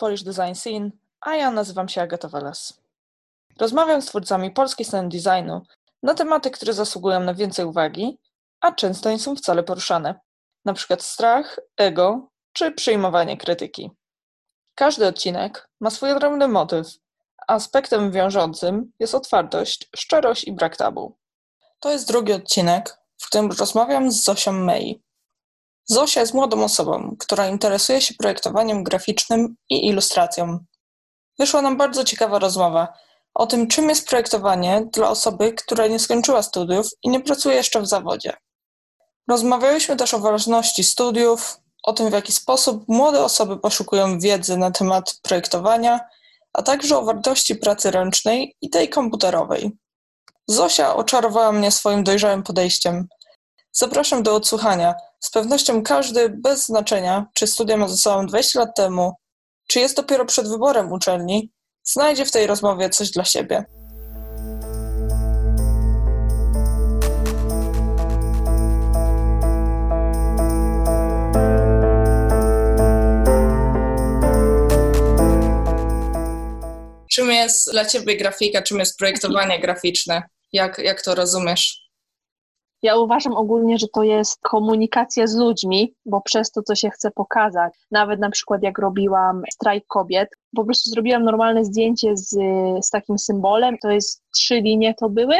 Polish Design Scene, a ja nazywam się Agata Veles. Rozmawiam z twórcami polskiej sceny designu na tematy, które zasługują na więcej uwagi, a często nie są wcale poruszane, na przykład strach, ego czy przyjmowanie krytyki. Każdy odcinek ma swój odrębny motyw, a aspektem wiążącym jest otwartość, szczerość i brak tabu. To jest drugi odcinek, w którym rozmawiam z Zosią May. Zosia jest młodą osobą, która interesuje się projektowaniem graficznym i ilustracją. Wyszła nam bardzo ciekawa rozmowa o tym, czym jest projektowanie dla osoby, która nie skończyła studiów i nie pracuje jeszcze w zawodzie. Rozmawialiśmy też o ważności studiów, o tym, w jaki sposób młode osoby poszukują wiedzy na temat projektowania, a także o wartości pracy ręcznej i tej komputerowej. Zosia oczarowała mnie swoim dojrzałym podejściem. Zapraszam do odsłuchania. Z pewnością każdy, bez znaczenia, czy studia ma ze sobą 20 lat temu, czy jest dopiero przed wyborem uczelni, znajdzie w tej rozmowie coś dla siebie. Czym jest dla Ciebie grafika, czym jest projektowanie graficzne? Jak, jak to rozumiesz? Ja uważam ogólnie, że to jest komunikacja z ludźmi, bo przez to, co się chce pokazać. Nawet na przykład jak robiłam strajk kobiet, po prostu zrobiłam normalne zdjęcie z, z takim symbolem, to jest trzy linie to były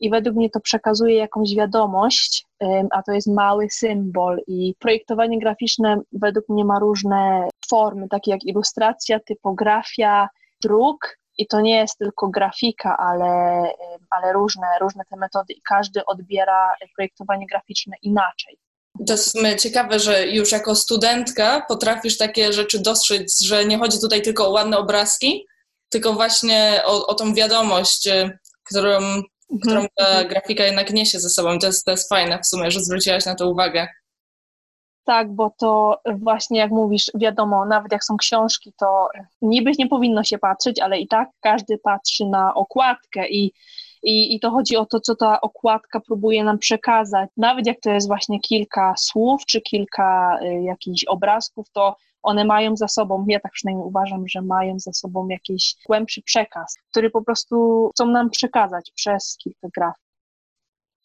i według mnie to przekazuje jakąś wiadomość, a to jest mały symbol. I projektowanie graficzne według mnie ma różne formy, takie jak ilustracja, typografia, druk, i to nie jest tylko grafika, ale, ale różne, różne te metody i każdy odbiera projektowanie graficzne inaczej. To jest ciekawe, że już jako studentka potrafisz takie rzeczy dostrzec, że nie chodzi tutaj tylko o ładne obrazki, tylko właśnie o, o tą wiadomość, y, którą, mhm. którą ta mhm. grafika jednak niesie ze sobą. To jest, to jest fajne w sumie, że zwróciłaś na to uwagę. Tak, bo to właśnie jak mówisz, wiadomo, nawet jak są książki, to niby nie powinno się patrzeć, ale i tak każdy patrzy na okładkę i, i, i to chodzi o to, co ta okładka próbuje nam przekazać. Nawet jak to jest właśnie kilka słów czy kilka y, jakichś obrazków, to one mają za sobą, ja tak przynajmniej uważam, że mają za sobą jakiś głębszy przekaz, który po prostu chcą nam przekazać przez kilka graf.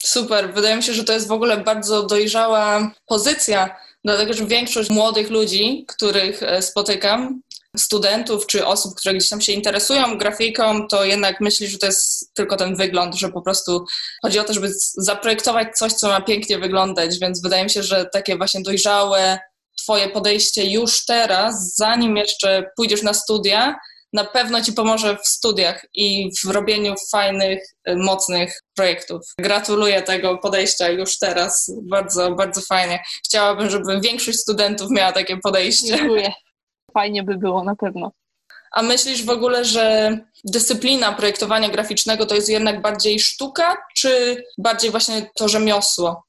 Super, wydaje mi się, że to jest w ogóle bardzo dojrzała pozycja, dlatego że większość młodych ludzi, których e, spotykam, studentów czy osób, które gdzieś tam się interesują grafiką, to jednak myśli, że to jest tylko ten wygląd, że po prostu chodzi o to, żeby zaprojektować coś, co ma pięknie wyglądać, więc wydaje mi się, że takie właśnie dojrzałe Twoje podejście już teraz, zanim jeszcze pójdziesz na studia, na pewno Ci pomoże w studiach i w robieniu fajnych, y, mocnych projektów. Gratuluję tego podejścia już teraz. Bardzo, bardzo fajnie. Chciałabym, żeby większość studentów miała takie podejście. Dziękuję. Fajnie by było na pewno. A myślisz w ogóle, że dyscyplina projektowania graficznego to jest jednak bardziej sztuka, czy bardziej właśnie to rzemiosło?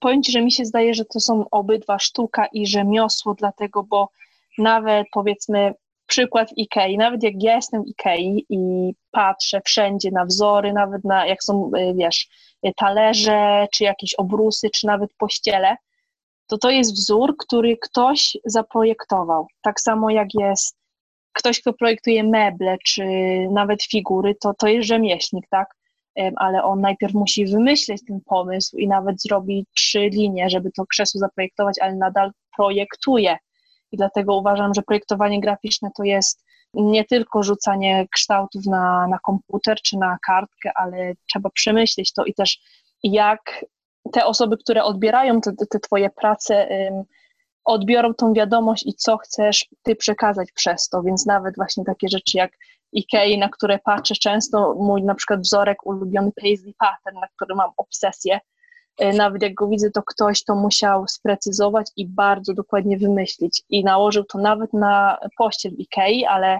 Powiem Ci, że mi się zdaje, że to są obydwa sztuka i rzemiosło, dlatego, bo nawet powiedzmy przykład Ikei. Nawet jak ja jestem w Ikei i patrzę wszędzie na wzory, nawet na jak są, y, wiesz, talerze, czy jakieś obrusy, czy nawet pościele, to to jest wzór, który ktoś zaprojektował. Tak samo jak jest ktoś, kto projektuje meble, czy nawet figury, to to jest rzemieślnik, tak? Ale on najpierw musi wymyśleć ten pomysł i nawet zrobi trzy linie, żeby to krzesło zaprojektować, ale nadal projektuje i dlatego uważam, że projektowanie graficzne to jest nie tylko rzucanie kształtów na, na komputer czy na kartkę, ale trzeba przemyśleć to i też jak te osoby, które odbierają te, te Twoje prace, odbiorą tą wiadomość i co chcesz Ty przekazać przez to, więc nawet właśnie takie rzeczy jak Ikei, na które patrzę często, mój na przykład wzorek ulubiony Paisley Pattern, na który mam obsesję, nawet jak go widzę, to ktoś to musiał sprecyzować i bardzo dokładnie wymyślić. I nałożył to nawet na pościel Ikei, ale,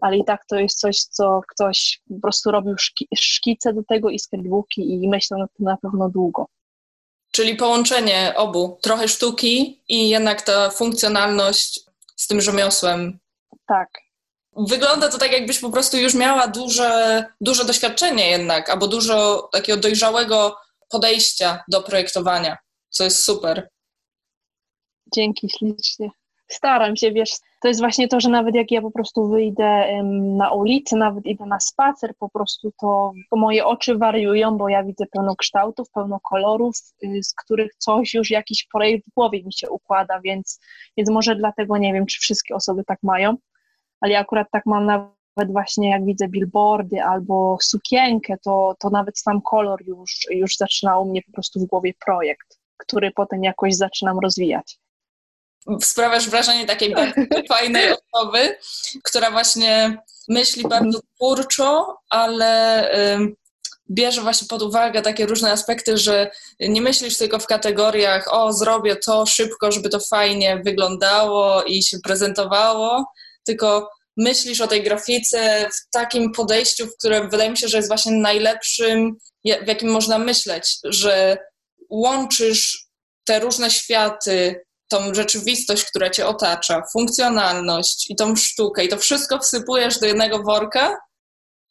ale i tak to jest coś, co ktoś po prostu robił szki, szkice do tego i sketchbooki i myślał na tym na pewno długo. Czyli połączenie obu, trochę sztuki i jednak ta funkcjonalność z tym rzemiosłem. Tak. Wygląda to tak, jakbyś po prostu już miała duże, duże doświadczenie jednak, albo dużo takiego dojrzałego podejścia do projektowania, co jest super. Dzięki ślicznie. Staram się, wiesz, to jest właśnie to, że nawet jak ja po prostu wyjdę na ulicę, nawet idę na spacer, po prostu to, moje oczy wariują, bo ja widzę pełno kształtów, pełno kolorów, y, z których coś już jakiś projekt w głowie mi się układa, więc, więc może dlatego nie wiem, czy wszystkie osoby tak mają, ale ja akurat tak mam nawet właśnie jak widzę billboardy albo sukienkę, to, to nawet sam kolor już, już zaczyna u mnie po prostu w głowie projekt, który potem jakoś zaczynam rozwijać. Sprawiasz wrażenie takiej bardzo fajnej osoby, która właśnie myśli bardzo twórczo, ale bierze właśnie pod uwagę takie różne aspekty, że nie myślisz tylko w kategoriach o zrobię to szybko, żeby to fajnie wyglądało i się prezentowało, tylko myślisz o tej grafice w takim podejściu, w którym wydaje mi się, że jest właśnie najlepszym, w jakim można myśleć, że łączysz te różne światy, tą rzeczywistość, która cię otacza, funkcjonalność i tą sztukę, i to wszystko wsypujesz do jednego worka,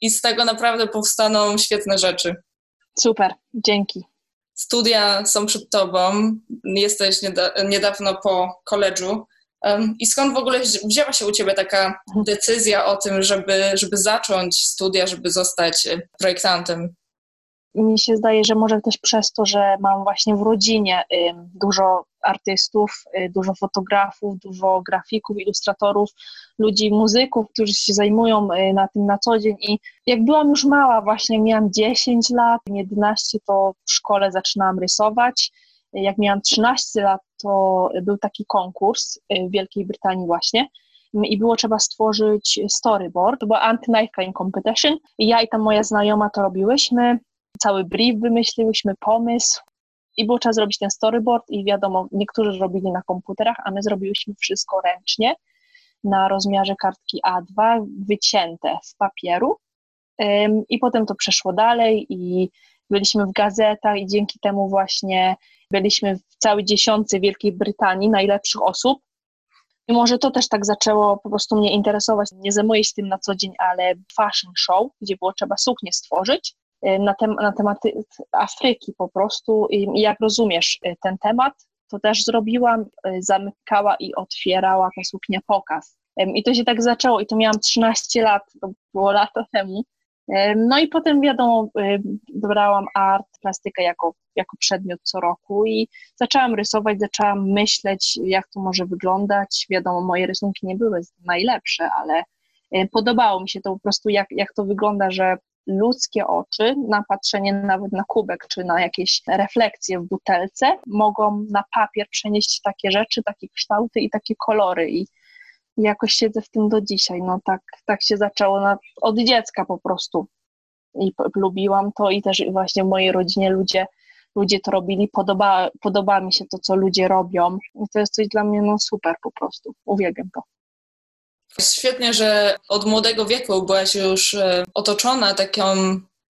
i z tego naprawdę powstaną świetne rzeczy. Super, dzięki. Studia są przed tobą, jesteś niedawno po koledżu. I skąd w ogóle wzięła się u ciebie taka decyzja o tym, żeby, żeby zacząć studia, żeby zostać projektantem? mi się zdaje, że może też przez to, że mam właśnie w rodzinie dużo artystów, y, dużo fotografów, dużo grafików, ilustratorów, ludzi, muzyków, którzy się zajmują y, na tym na co dzień. I jak byłam już mała, właśnie miałam 10 lat, 11, to w szkole zaczynałam rysować. Jak miałam 13 lat, to był taki konkurs y, w Wielkiej Brytanii właśnie. I było trzeba stworzyć storyboard, to była anti-knife crime competition. I ja i ta moja znajoma to robiłyśmy. Cały brief wymyśliłyśmy, pomysł. I było trzeba zrobić ten storyboard i wiadomo, niektórzy robili na komputerach, a my zrobiłyśmy wszystko ręcznie na rozmiarze kartki A2, wycięte z papieru. I potem to przeszło dalej i byliśmy w gazetach i dzięki temu właśnie byliśmy w całej dziesiątce Wielkiej Brytanii najlepszych osób. I może to też tak zaczęło po prostu mnie interesować. Nie zajmuję się tym na co dzień, ale fashion show, gdzie było trzeba suknię stworzyć. Y, na, tem na tematy Afryki po prostu i jak rozumiesz y, ten temat, to też zrobiłam, y, zamykała i otwierała ta suknia pokaz. I to się tak zaczęło i to miałam 13 lat, to było lata temu. No i potem wiadomo, dobrałam art, plastykę jako, jako przedmiot co roku i zaczęłam rysować, zaczęłam myśleć, jak to może wyglądać. Wiadomo, moje rysunki nie były najlepsze, ale podobało mi się to po prostu, jak, jak to wygląda, że ludzkie oczy na patrzenie nawet na kubek czy na jakieś refleksje w butelce mogą na papier przenieść takie rzeczy, takie kształty i takie kolory i jakoś siedzę w tym do dzisiaj. No tak, tak się zaczęło na, od dziecka po prostu i lubiłam to i też właśnie w mojej rodzinie ludzie ludzie to robili, podoba, podoba mi się to, co ludzie robią i to jest coś dla mnie no super po prostu, uwielbiam to. Świetnie, że od młodego wieku byłaś już e, otoczona taką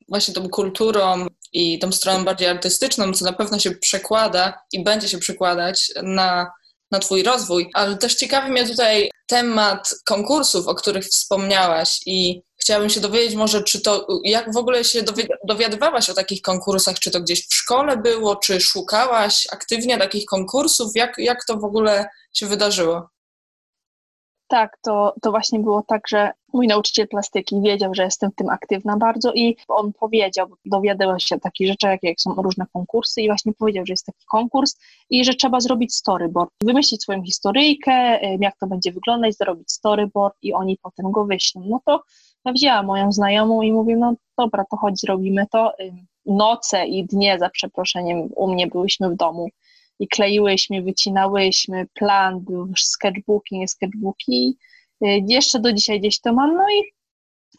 właśnie tą kulturą i tą stroną bardziej artystyczną, co na pewno się przekłada i będzie się przekładać na, na Twój rozwój. Ale też ciekawi mnie tutaj temat konkursów, o których wspomniałaś i chciałabym się dowiedzieć może, czy to, jak w ogóle się dowiadywałaś o takich konkursach, czy to gdzieś w szkole było, czy szukałaś aktywnie takich konkursów, jak, jak to w ogóle się wydarzyło? Tak, to, to właśnie było tak, że mój nauczyciel plastyki wiedział, że jestem w tym aktywna bardzo i on powiedział, dowiadywał się takich rzeczach, jak, są różne konkursy i właśnie powiedział, że jest taki konkurs i że trzeba zrobić storyboard, wymyślić swoją historyjkę, jak to będzie wyglądać, zrobić storyboard i oni potem go wyślą. No to ja wzięłam moją znajomą i mówię, no dobra, to chodź, zrobimy to. Noce i dnie, za przeproszeniem, u mnie byłyśmy w domu i kleiłyśmy, wycinałyśmy, plan był sketchbooki, nie sketchbooki. Y, jeszcze do dzisiaj gdzieś to mam, no i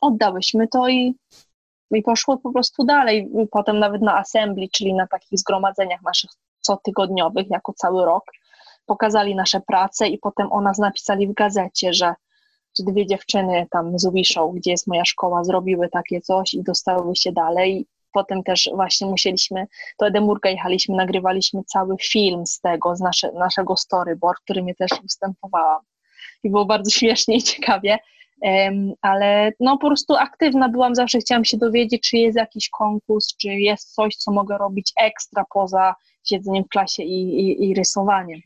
oddałyśmy to i, i poszło po prostu dalej. Potem nawet na assembly, czyli na takich zgromadzeniach naszych cotygodniowych, jako cały rok, pokazali nasze prace i potem o nas napisali w gazecie, że, że dwie dziewczyny tam z Wiszą, gdzie jest moja szkoła, zrobiły takie coś i dostały się dalej potem też właśnie musieliśmy, do Edynburga jechaliśmy, nagrywaliśmy cały film z tego, z nasze, naszego storyboard, którym ja też występowałam. I było bardzo śmiesznie i ciekawie, ale no po prostu aktywna byłam, zawsze chciałam się dowiedzieć, czy jest jakiś konkurs, czy jest coś, co mogę robić ekstra poza siedzeniem w klasie i, i, i rysowaniem.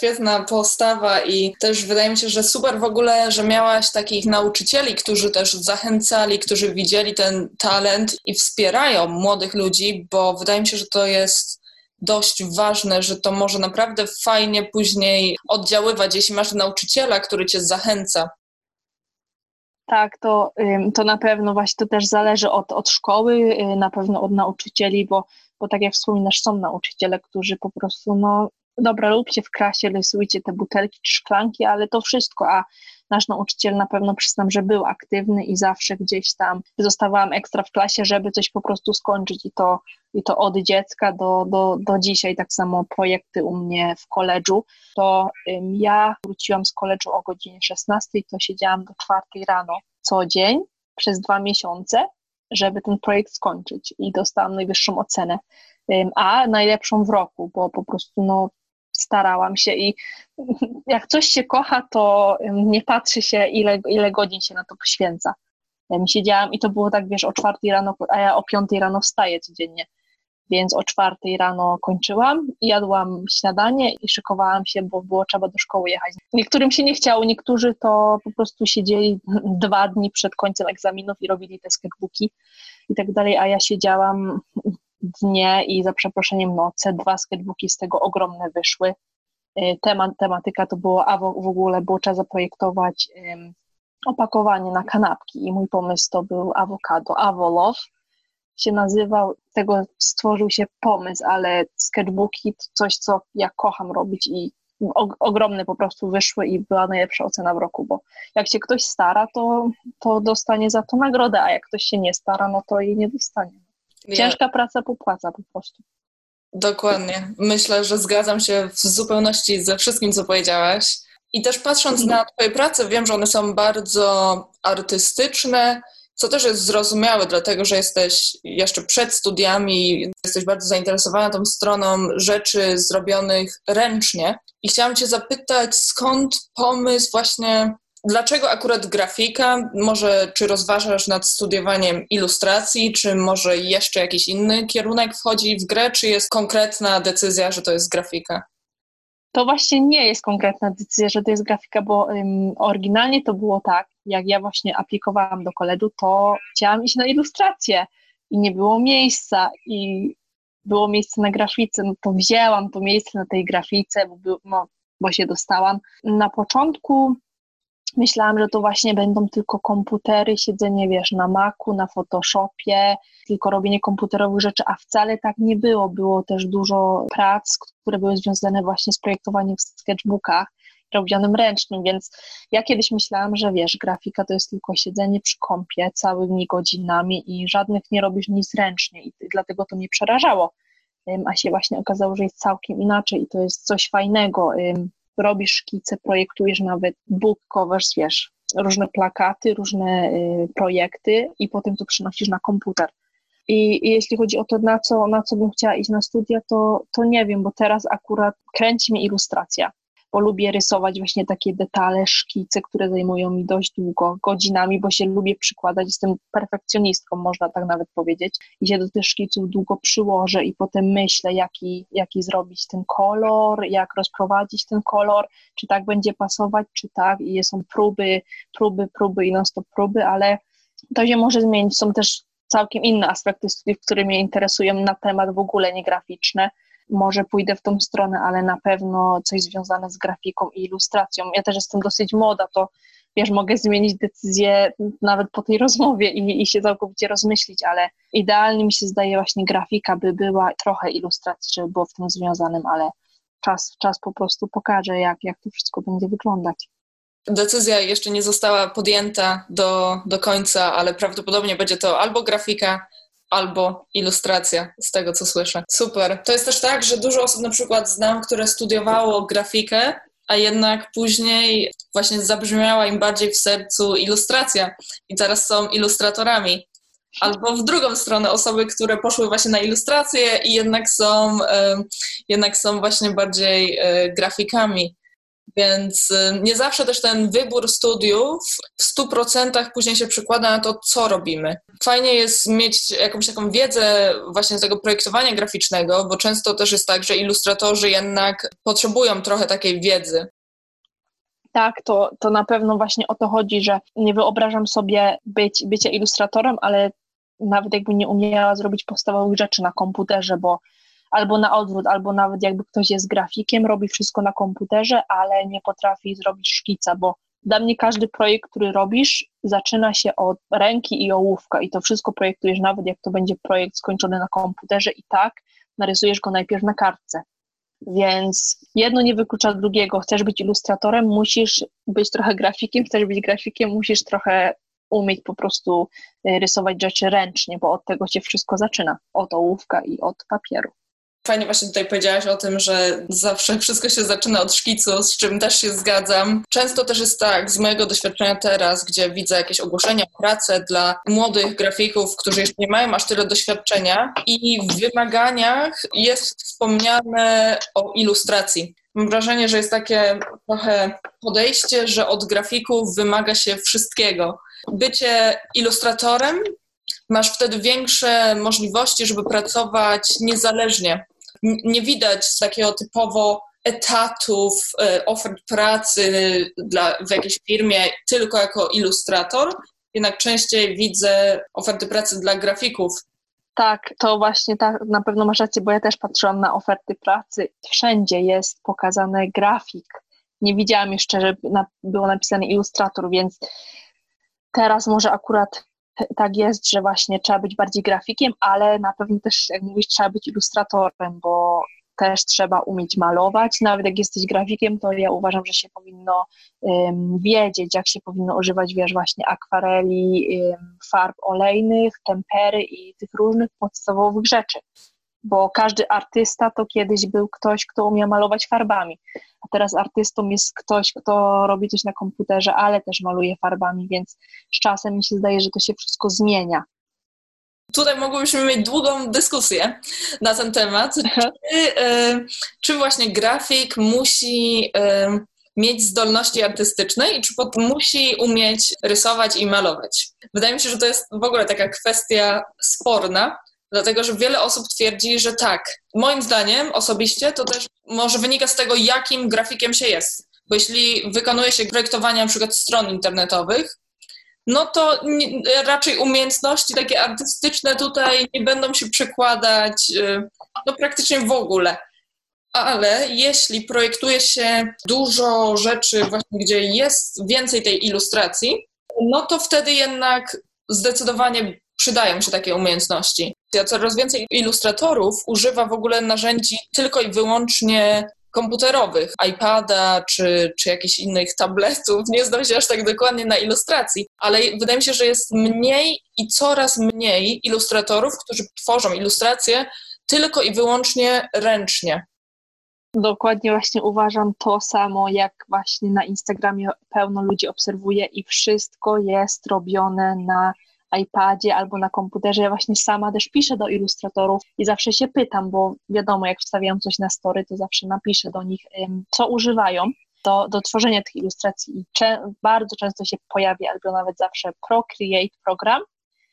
Świetna postawa i też wydaje mi się, że super w ogóle, że miałaś takich nauczycieli, którzy też zachęcali, którzy widzieli ten talent i wspierają młodych ludzi, bo wydaje mi się, że to jest dość ważne, że to może naprawdę fajnie później oddziaływać, jeśli masz nauczyciela, który cię zachęca. Tak, to, to na pewno właśnie to też zależy od, od szkoły, y, na pewno od nauczycieli, bo, bo tak jak wspominasz, są nauczyciele, którzy po prostu, no dobra, róbcie w klasie, rysujcie te butelki czy szklanki, ale to wszystko, a nasz nauczyciel na pewno przyznam, że był aktywny i zawsze gdzieś tam zostawałam ekstra w klasie, żeby coś po prostu skończyć i to, i to od dziecka do, do, do dzisiaj, tak samo projekty u mnie w koledżu, to ym, ja wróciłam z koledżu o godzinie 16, to siedziałam do czwartej rano co dzień przez dwa miesiące, żeby ten projekt skończyć i dostałam najwyższą ocenę, a najlepszą w roku, bo po prostu no, starałam się i jak coś się kocha, to nie patrzy się, ile, ile godzin się na to poświęca. Ja mi siedziałam i to było tak, wiesz, o czwartej rano, a ja o piątej rano wstaję codziennie. Więc o czwartej rano kończyłam, jadłam śniadanie i szykowałam się, bo było trzeba do szkoły jechać. Niektórym się nie chciało, niektórzy to po prostu siedzieli dwa dni przed końcem egzaminów i robili te sketchbooki i tak dalej, a ja siedziałam dnie i za przeproszeniem noce. Dwa sketchbooki z tego ogromne wyszły. Y, temat, tematyka to było, a w, ogóle było trzeba zaprojektować um, opakowanie na kanapki i mój pomysł to był awokado, avolow się nazywał, tego stworzył się pomysł, ale sketchbooki to coś, co ja kocham robić i ogromne po prostu wyszły i była najlepsza ocena w roku, bo jak się ktoś stara, to, to dostanie za to nagrodę, a jak ktoś się nie stara, no to jej nie dostanie. Ciężka praca popłaca po prostu. Dokładnie. Myślę, że zgadzam się w zupełności ze wszystkim, co powiedziałaś. I też patrząc mhm. na Twoje prace, wiem, że one są bardzo artystyczne, co też jest zrozumiałe, dlatego że jesteś jeszcze przed studiami, jesteś bardzo zainteresowana tą stroną rzeczy zrobionych ręcznie. I chciałam Cię zapytać, skąd pomysł właśnie Dlaczego akurat grafika? Może czy rozważasz nad studiowaniem ilustracji, czy może jeszcze jakiś inny kierunek wchodzi w grę, czy jest konkretna decyzja, że to jest grafika? To właśnie nie jest konkretna decyzja, że to jest grafika, bo um, oryginalnie to było tak, jak ja właśnie aplikowałam do koledżu, to chciałam iść na ilustrację i nie było miejsca i było miejsce na grafice, no to wzięłam to miejsce na tej grafice, bo, no, bo się dostałam. Na początku Myślałam, że to właśnie będą tylko komputery, siedzenie, wiesz, na Macu, na Photoshopie, tylko robienie komputerowych rzeczy, a wcale tak nie było. Było też dużo prac, które były związane właśnie z projektowaniem w sketchbookach, robionym ręcznym, więc ja kiedyś myślałam, że wiesz, grafika to jest tylko siedzenie przy kąpie całymi godzinami i żadnych nie robisz nic ręcznie i dlatego to mnie przerażało. A się właśnie okazało, że jest całkiem inaczej i to jest coś fajnego robisz szkice, projektujesz nawet book covers, wiesz, różne plakaty, różne y, projekty i potem to przynosisz na komputer. I, I, jeśli chodzi o to, na co, na co bym chciała iść na studia, to, to nie wiem, bo teraz akurat kręci mnie ilustracja bo lubię rysować właśnie takie detale, szkice, które zajmują mi dość długo, godzinami, bo się lubię przykładać, jestem perfekcjonistką, można tak nawet powiedzieć, i się do tych szkiców długo przyłożę i potem myślę, jaki, jaki zrobić ten kolor, jak rozprowadzić ten kolor, czy tak będzie pasować, czy tak, i są próby, próby, próby i non-stop próby, ale to się może zmienić, są też całkiem inne aspekty studiów, które mnie interesują na temat w ogóle niegraficzne, może pójdę w tą stronę, ale na pewno coś związane z grafiką i ilustracją. Ja też jestem dosyć młoda, to wiesz, mogę zmienić decyzję nawet po tej rozmowie i, i się całkowicie rozmyślić, ale idealnie mi się zdaje właśnie grafika, by była trochę ilustracji, żeby było w tym związanym, ale czas, czas po prostu pokaże, jak, jak to wszystko będzie wyglądać. Decyzja jeszcze nie została podjęta do, do końca, ale prawdopodobnie będzie to albo grafika, albo ilustracja, z tego co słyszę. Super. To jest też tak, że dużo osób na przykład znam, które studiowało grafikę, a jednak później właśnie zabrzmiała im bardziej w sercu ilustracja i teraz są ilustratorami. Albo w drugą stronę osoby, które poszły właśnie na ilustrację i jednak są, jednak są właśnie bardziej e, grafikami. Więc y, nie zawsze też ten wybór studiów w 100% później się przekłada na to, co robimy. Fajnie jest mieć jakąś taką wiedzę właśnie z tego projektowania graficznego, bo często też jest tak, że ilustratorzy jednak potrzebują trochę takiej wiedzy. Tak, to, to na pewno właśnie o to chodzi, że nie wyobrażam sobie być, bycia ilustratorem, ale nawet jakby nie umiała zrobić podstawowych rzeczy na komputerze, bo albo na odwrót, albo nawet jakby ktoś jest grafikiem, robi wszystko na komputerze, ale nie potrafi zrobić szkica, bo dla mnie każdy projekt, który robisz, zaczyna się od ręki i ołówka i to wszystko projektujesz, nawet jak to będzie projekt skończony na komputerze i tak narysujesz go najpierw na kartce. Więc jedno nie wyklucza drugiego. Chcesz być ilustratorem, musisz być trochę grafikiem, chcesz być grafikiem, musisz trochę umieć po prostu y, rysować rzeczy ręcznie, bo od tego się wszystko zaczyna, od ołówka i od papieru. Fajnie właśnie tutaj powiedziałaś o tym, że zawsze wszystko się zaczyna od szkicu, z czym też się zgadzam. Często też jest tak, z mojego doświadczenia teraz, gdzie widzę jakieś ogłoszenia o pracę dla młodych grafików, którzy jeszcze nie mają aż tyle doświadczenia i w wymaganiach jest wspomniane o ilustracji. Mam wrażenie, że jest takie trochę podejście, że od grafików wymaga się wszystkiego. Bycie ilustratorem masz wtedy większe możliwości, żeby pracować niezależnie nie widać takiego typowo etatów, e, ofert pracy dla, w jakiejś firmie tylko jako ilustrator, jednak częściej widzę oferty pracy dla grafików. Tak, to właśnie tak, na pewno masz rację, bo ja też patrzyłam na oferty pracy. Wszędzie jest pokazany grafik. Nie widziałam jeszcze, że było napisane ilustrator, więc teraz może akurat tak jest, że właśnie trzeba być bardziej grafikiem, ale na pewno też, jak mówisz, trzeba być ilustratorem, bo też trzeba umieć malować. Nawet jak jesteś grafikiem, to ja uważam, że się powinno um, wiedzieć, jak się powinno używać, wiesz, właśnie akwareli, um, farb olejnych, tempery i tych różnych podstawowych rzeczy bo każdy artysta to kiedyś był ktoś, kto umiał malować farbami, a teraz artystą jest ktoś, kto robi coś na komputerze, ale też maluje farbami, więc z czasem mi się zdaje, że to się wszystko zmienia. Tutaj mogłybyśmy mieć długą dyskusję na ten temat. Czy, e, czy właśnie grafik musi e, mieć zdolności artystyczne i czy musi umieć rysować i malować? Wydaje mi się, że to jest w ogóle taka kwestia sporna, Dlatego, że wiele osób twierdzi, że tak. Moim zdaniem osobiście to też może wynika z tego, jakim grafikiem się jest. Bo jeśli wykonuje się projektowanie na przykład stron internetowych, no to nie, raczej umiejętności takie artystyczne tutaj nie będą się przekładać y, no praktycznie w ogóle. Ale jeśli projektuje się dużo rzeczy właśnie, gdzie jest więcej tej ilustracji, no to wtedy jednak zdecydowanie przydają się takie umiejętności. Coraz więcej ilustratorów używa w ogóle narzędzi tylko i wyłącznie komputerowych, iPada czy, czy jakichś innych tabletów. Nie znam się aż tak dokładnie na ilustracji, ale wydaje mi się, że jest mniej i coraz mniej ilustratorów, którzy tworzą ilustracje tylko i wyłącznie ręcznie. Dokładnie właśnie uważam to samo, jak właśnie na Instagramie pełno ludzi obserwuje i wszystko jest robione na iPadzie albo na komputerze. Ja właśnie sama też piszę do ilustratorów i zawsze się pytam, bo wiadomo, jak wstawiam coś na story, to zawsze napiszę do nich, co używają do, do tworzenia tych ilustracji. I cze bardzo często się pojawia, albo nawet zawsze Procreate program,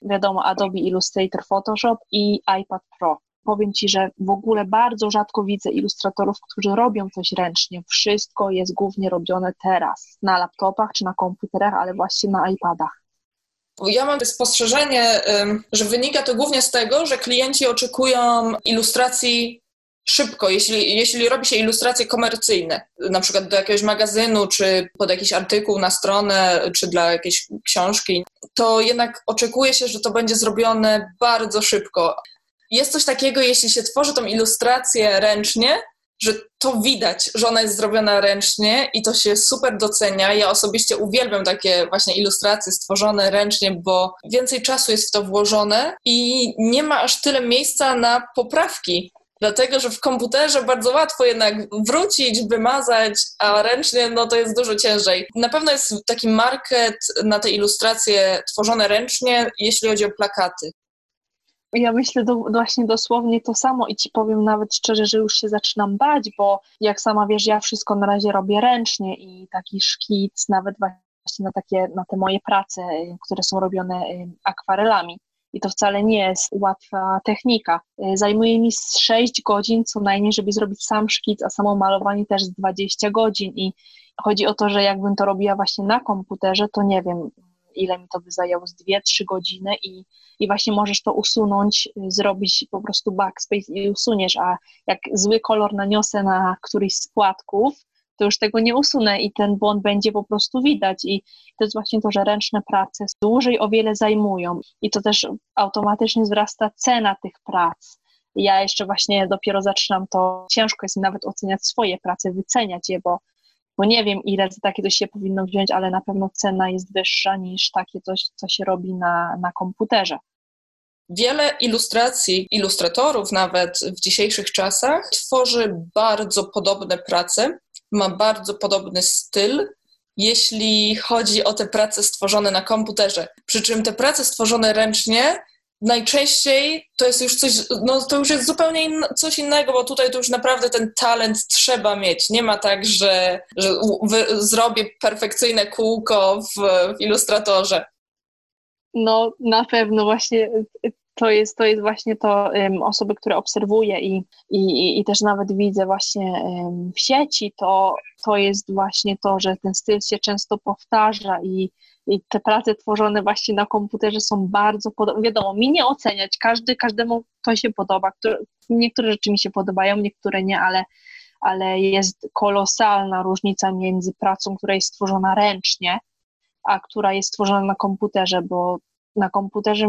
wiadomo, Adobe Illustrator, Photoshop i iPad Pro. Powiem Ci, że w ogóle bardzo rzadko widzę ilustratorów, którzy robią coś ręcznie. Wszystko jest głównie robione teraz na laptopach czy na komputerach, ale właśnie na iPadach. Ja mam spostrzeżenie, że wynika to głównie z tego, że klienci oczekują ilustracji szybko, jeśli, jeśli robi się ilustracje komercyjne, na przykład do jakiegoś magazynu, czy pod jakiś artykuł na stronę, czy dla jakiejś książki, to jednak oczekuje się, że to będzie zrobione bardzo szybko. Jest coś takiego, jeśli się tworzy tą ilustrację ręcznie, że to widać, że ona jest zrobiona ręcznie i to się super docenia. Ja osobiście uwielbiam takie właśnie ilustracje stworzone ręcznie, bo więcej czasu jest w to włożone i nie ma aż tyle miejsca na poprawki. Dlatego, że w komputerze bardzo łatwo jednak wrócić, wymazać, a ręcznie no to jest dużo ciężej. Na pewno jest taki market na te ilustracje tworzone ręcznie, jeśli chodzi o plakaty. Ja myślę do, właśnie dosłownie to samo i ci powiem nawet szczerze, że już się zaczynam bać, bo jak sama wiesz, ja wszystko na razie robię ręcznie i taki szkic, nawet właśnie na takie, na te moje prace, które są robione akwarelami. I to wcale nie jest łatwa technika. Zajmuje mi 6 godzin co najmniej, żeby zrobić sam szkic, a samo malowanie też z 20 godzin. I chodzi o to, że jakbym to robiła właśnie na komputerze, to nie wiem, ile mi to by zajęło, z 2-3 godziny i, i właśnie możesz to usunąć, zrobić po prostu backspace i usuniesz, a jak zły kolor naniosę na któryś z płatków, to już tego nie usunę i ten błąd będzie po prostu widać. I to jest właśnie to, że ręczne prace dłużej o wiele zajmują i to też automatycznie wzrasta cena tych prac. Ja jeszcze właśnie dopiero zaczynam to, ciężko jest nawet oceniać swoje prace, wyceniać je, bo bo nie wiem, ile za takie coś się powinno wziąć, ale na pewno cena jest wyższa niż takie coś, co się robi na, na komputerze. Wiele ilustracji, ilustratorów nawet w dzisiejszych czasach tworzy bardzo podobne prace, ma bardzo podobny styl, jeśli chodzi o te prace stworzone na komputerze. Przy czym te prace stworzone ręcznie najczęściej to jest już coś, no to już jest zupełnie coś innego, bo tutaj to już naprawdę ten talent trzeba mieć. Nie ma tak, że, że zrobię perfekcyjne kółko w, w ilustratorze. No na pewno właśnie to jest, to jest właśnie to um, osoby, które obserwuję i, i, i też nawet widzę właśnie um, w sieci, to, to jest właśnie to, że ten styl się często powtarza i i te prace tworzone właśnie na komputerze są bardzo podobne. Wiadomo, mi nie oceniać, każdy, każdemu to się podoba. niektóre rzeczy mi się podobają, niektóre nie, ale, ale jest kolosalna różnica między pracą, która jest stworzona ręcznie, a która jest stworzona na komputerze, bo na komputerze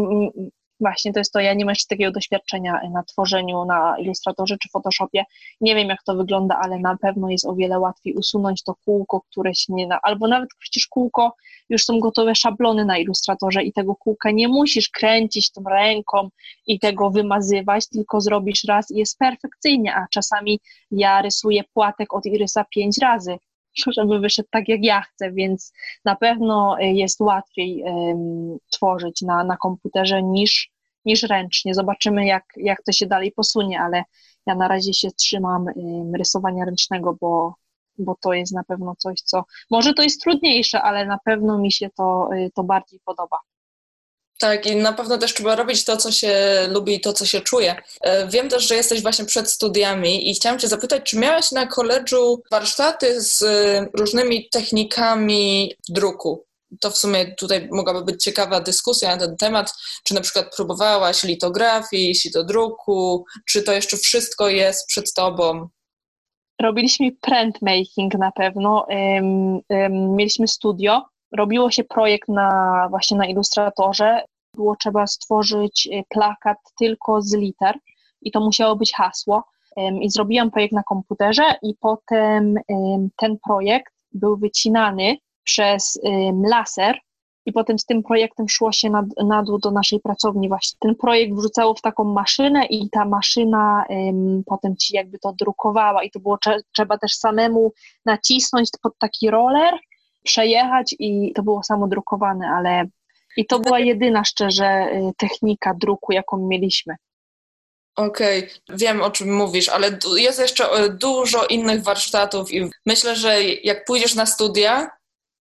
Właśnie, to jest to, ja nie mam jeszcze takiego doświadczenia na tworzeniu na Illustratorze czy Photoshopie. Nie wiem, jak to wygląda, ale na pewno jest o wiele łatwiej usunąć to kółko, które się nie da, albo nawet przecież kółko, już są gotowe szablony na Illustratorze i tego kółka nie musisz kręcić tą ręką i tego wymazywać, tylko zrobisz raz i jest perfekcyjnie, a czasami ja rysuję płatek od irysa pięć razy, żeby wyszedł tak, jak ja chcę, więc na pewno e, jest łatwiej um, tworzyć na, na komputerze niż, niż ręcznie. Zobaczymy, jak, jak to się dalej posunie, ale ja na razie się trzymam um, rysowania ręcznego, bo, bo to jest na pewno coś, co może to jest trudniejsze, ale na pewno mi się to, e, to bardziej podoba. Tak, i na pewno też trzeba robić to, co się lubi i to, co się czuje. E, wiem też, że jesteś właśnie przed studiami i chciałam Cię zapytać, czy miałaś na koledżu warsztaty z e, różnymi technikami druku? To w sumie tutaj mogłaby być ciekawa dyskusja na ten temat. Czy na przykład próbowałaś litografii, sitodruku, czy to jeszcze wszystko jest przed Tobą? Robiliśmy printmaking na pewno. Um, um, mieliśmy studio robiło się projekt na, właśnie na ilustratorze. Było trzeba stworzyć e, plakat tylko z liter i to musiało być hasło. I zrobiłam projekt na komputerze i potem ten projekt był wycinany przez laser i potem z tym projektem szło się na, na dół do naszej pracowni właśnie. Ten projekt wrzucało w taką maszynę i ta maszyna potem ci jakby to drukowała i to było trzeba też samemu nacisnąć pod taki roller przejechać i to było samo drukowane, ale i to była jedyna szczerze y, technika druku, jaką mieliśmy. Okej, okay. wiem o czym mówisz, ale jest jeszcze e, dużo innych warsztatów i myślę, że jak pójdziesz na studia,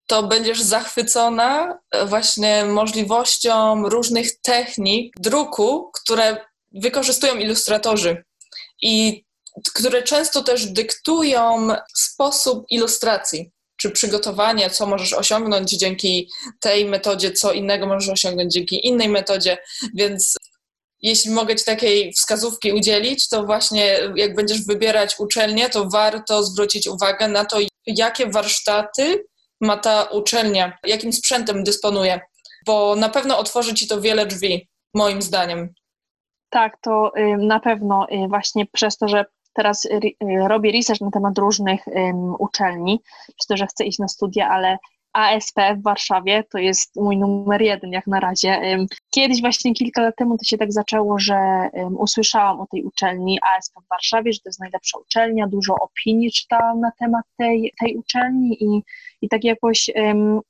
to będziesz zachwycona e, właśnie możliwością różnych technik druku, które wykorzystują ilustratorzy i które często też dyktują sposób ilustracji czy przygotowania, co możesz osiągnąć dzięki tej metodzie, co innego możesz osiągnąć dzięki innej metodzie, więc jeśli mogę Ci takiej wskazówki udzielić, to właśnie jak będziesz wybierać uczelnię, to warto zwrócić uwagę na to, jakie warsztaty ma ta uczelnia, jakim sprzętem dysponuje, bo na pewno otworzy Ci to wiele drzwi, moim zdaniem. Tak, to na pewno y, właśnie przez to, że teraz robię research na temat różnych um, uczelni, przez to, że chcę iść na studia, ale ASP w Warszawie to jest mój numer jeden jak na razie. kiedyś właśnie kilka lat temu to się tak zaczęło, że usłyszałam o tej uczelni ASP w Warszawie, że to jest najlepsza uczelnia, dużo opinii czytałam na temat tej, tej uczelni i, i tak jakoś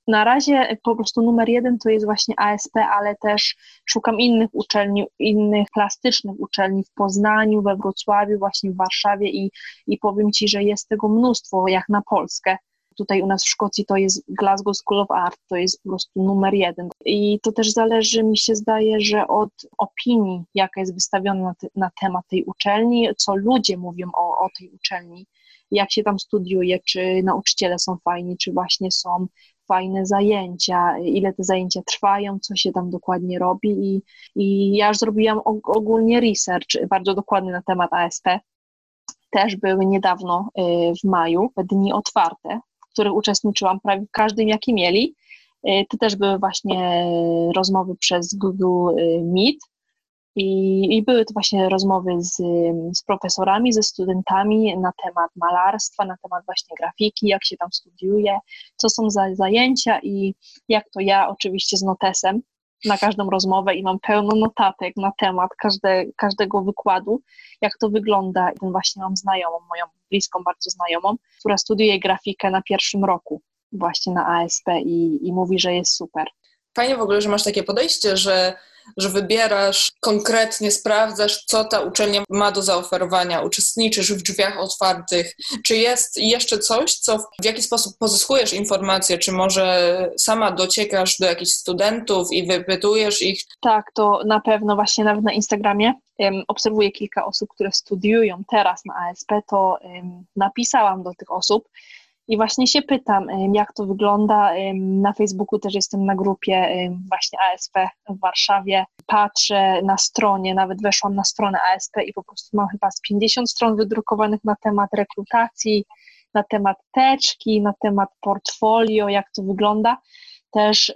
na razie po prostu numer jeden to jest właśnie ASP, ale też szukam innych uczelni, innych plastycznych uczelni w Poznaniu, we Wrocławiu, właśnie w Warszawie i, i powiem Ci, że jest tego mnóstwo jak na Polskę tutaj u nas w Szkocji to jest Glasgow School of Art, to jest po prostu numer jeden. I to też zależy, mi się zdaje, że od opinii, jaka jest wystawiona na, te, na temat tej uczelni, co ludzie mówią o, o tej uczelni, jak się tam studiuje, czy nauczyciele są fajni, czy właśnie są fajne zajęcia, ile te zajęcia trwają, co się tam dokładnie robi i, i ja już zrobiłam ogólnie research bardzo dokładny na temat ASP. Też były niedawno y, w maju dni otwarte których uczestniczyłam prawie w każdym, jaki mieli. E, to też były właśnie rozmowy przez Google e, Meet i, i były to właśnie rozmowy z, z profesorami, ze studentami na temat malarstwa, na temat właśnie grafiki, jak się tam studiuje, co są za zajęcia i jak to ja oczywiście z notesem na każdą rozmowę i mam pełno notatek na temat każde, każdego wykładu, jak to wygląda. I właśnie mam znajomą, moją bliską bardzo znajomą, która studiuje grafikę na pierwszym roku właśnie na ASP i, i mówi, że jest super. Fajnie w ogóle, że masz takie podejście, że że wybierasz, konkretnie sprawdzasz, co ta uczelnia ma do zaoferowania, uczestniczysz w drzwiach otwartych. Czy jest jeszcze coś, co w jaki sposób pozyskujesz informacje? Czy może sama dociekasz do jakichś studentów i wypytujesz ich? Tak, to na pewno właśnie nawet na Instagramie um, obserwuję kilka osób, które studiują teraz na ASP, to um, napisałam do tych osób i właśnie się pytam, jak to wygląda. Na Facebooku też jestem na grupie właśnie ASP w Warszawie. Patrzę na stronie, nawet weszłam na stronę ASP i po prostu mam chyba z 50 stron wydrukowanych na temat rekrutacji, na temat teczki, na temat portfolio, jak to wygląda. Też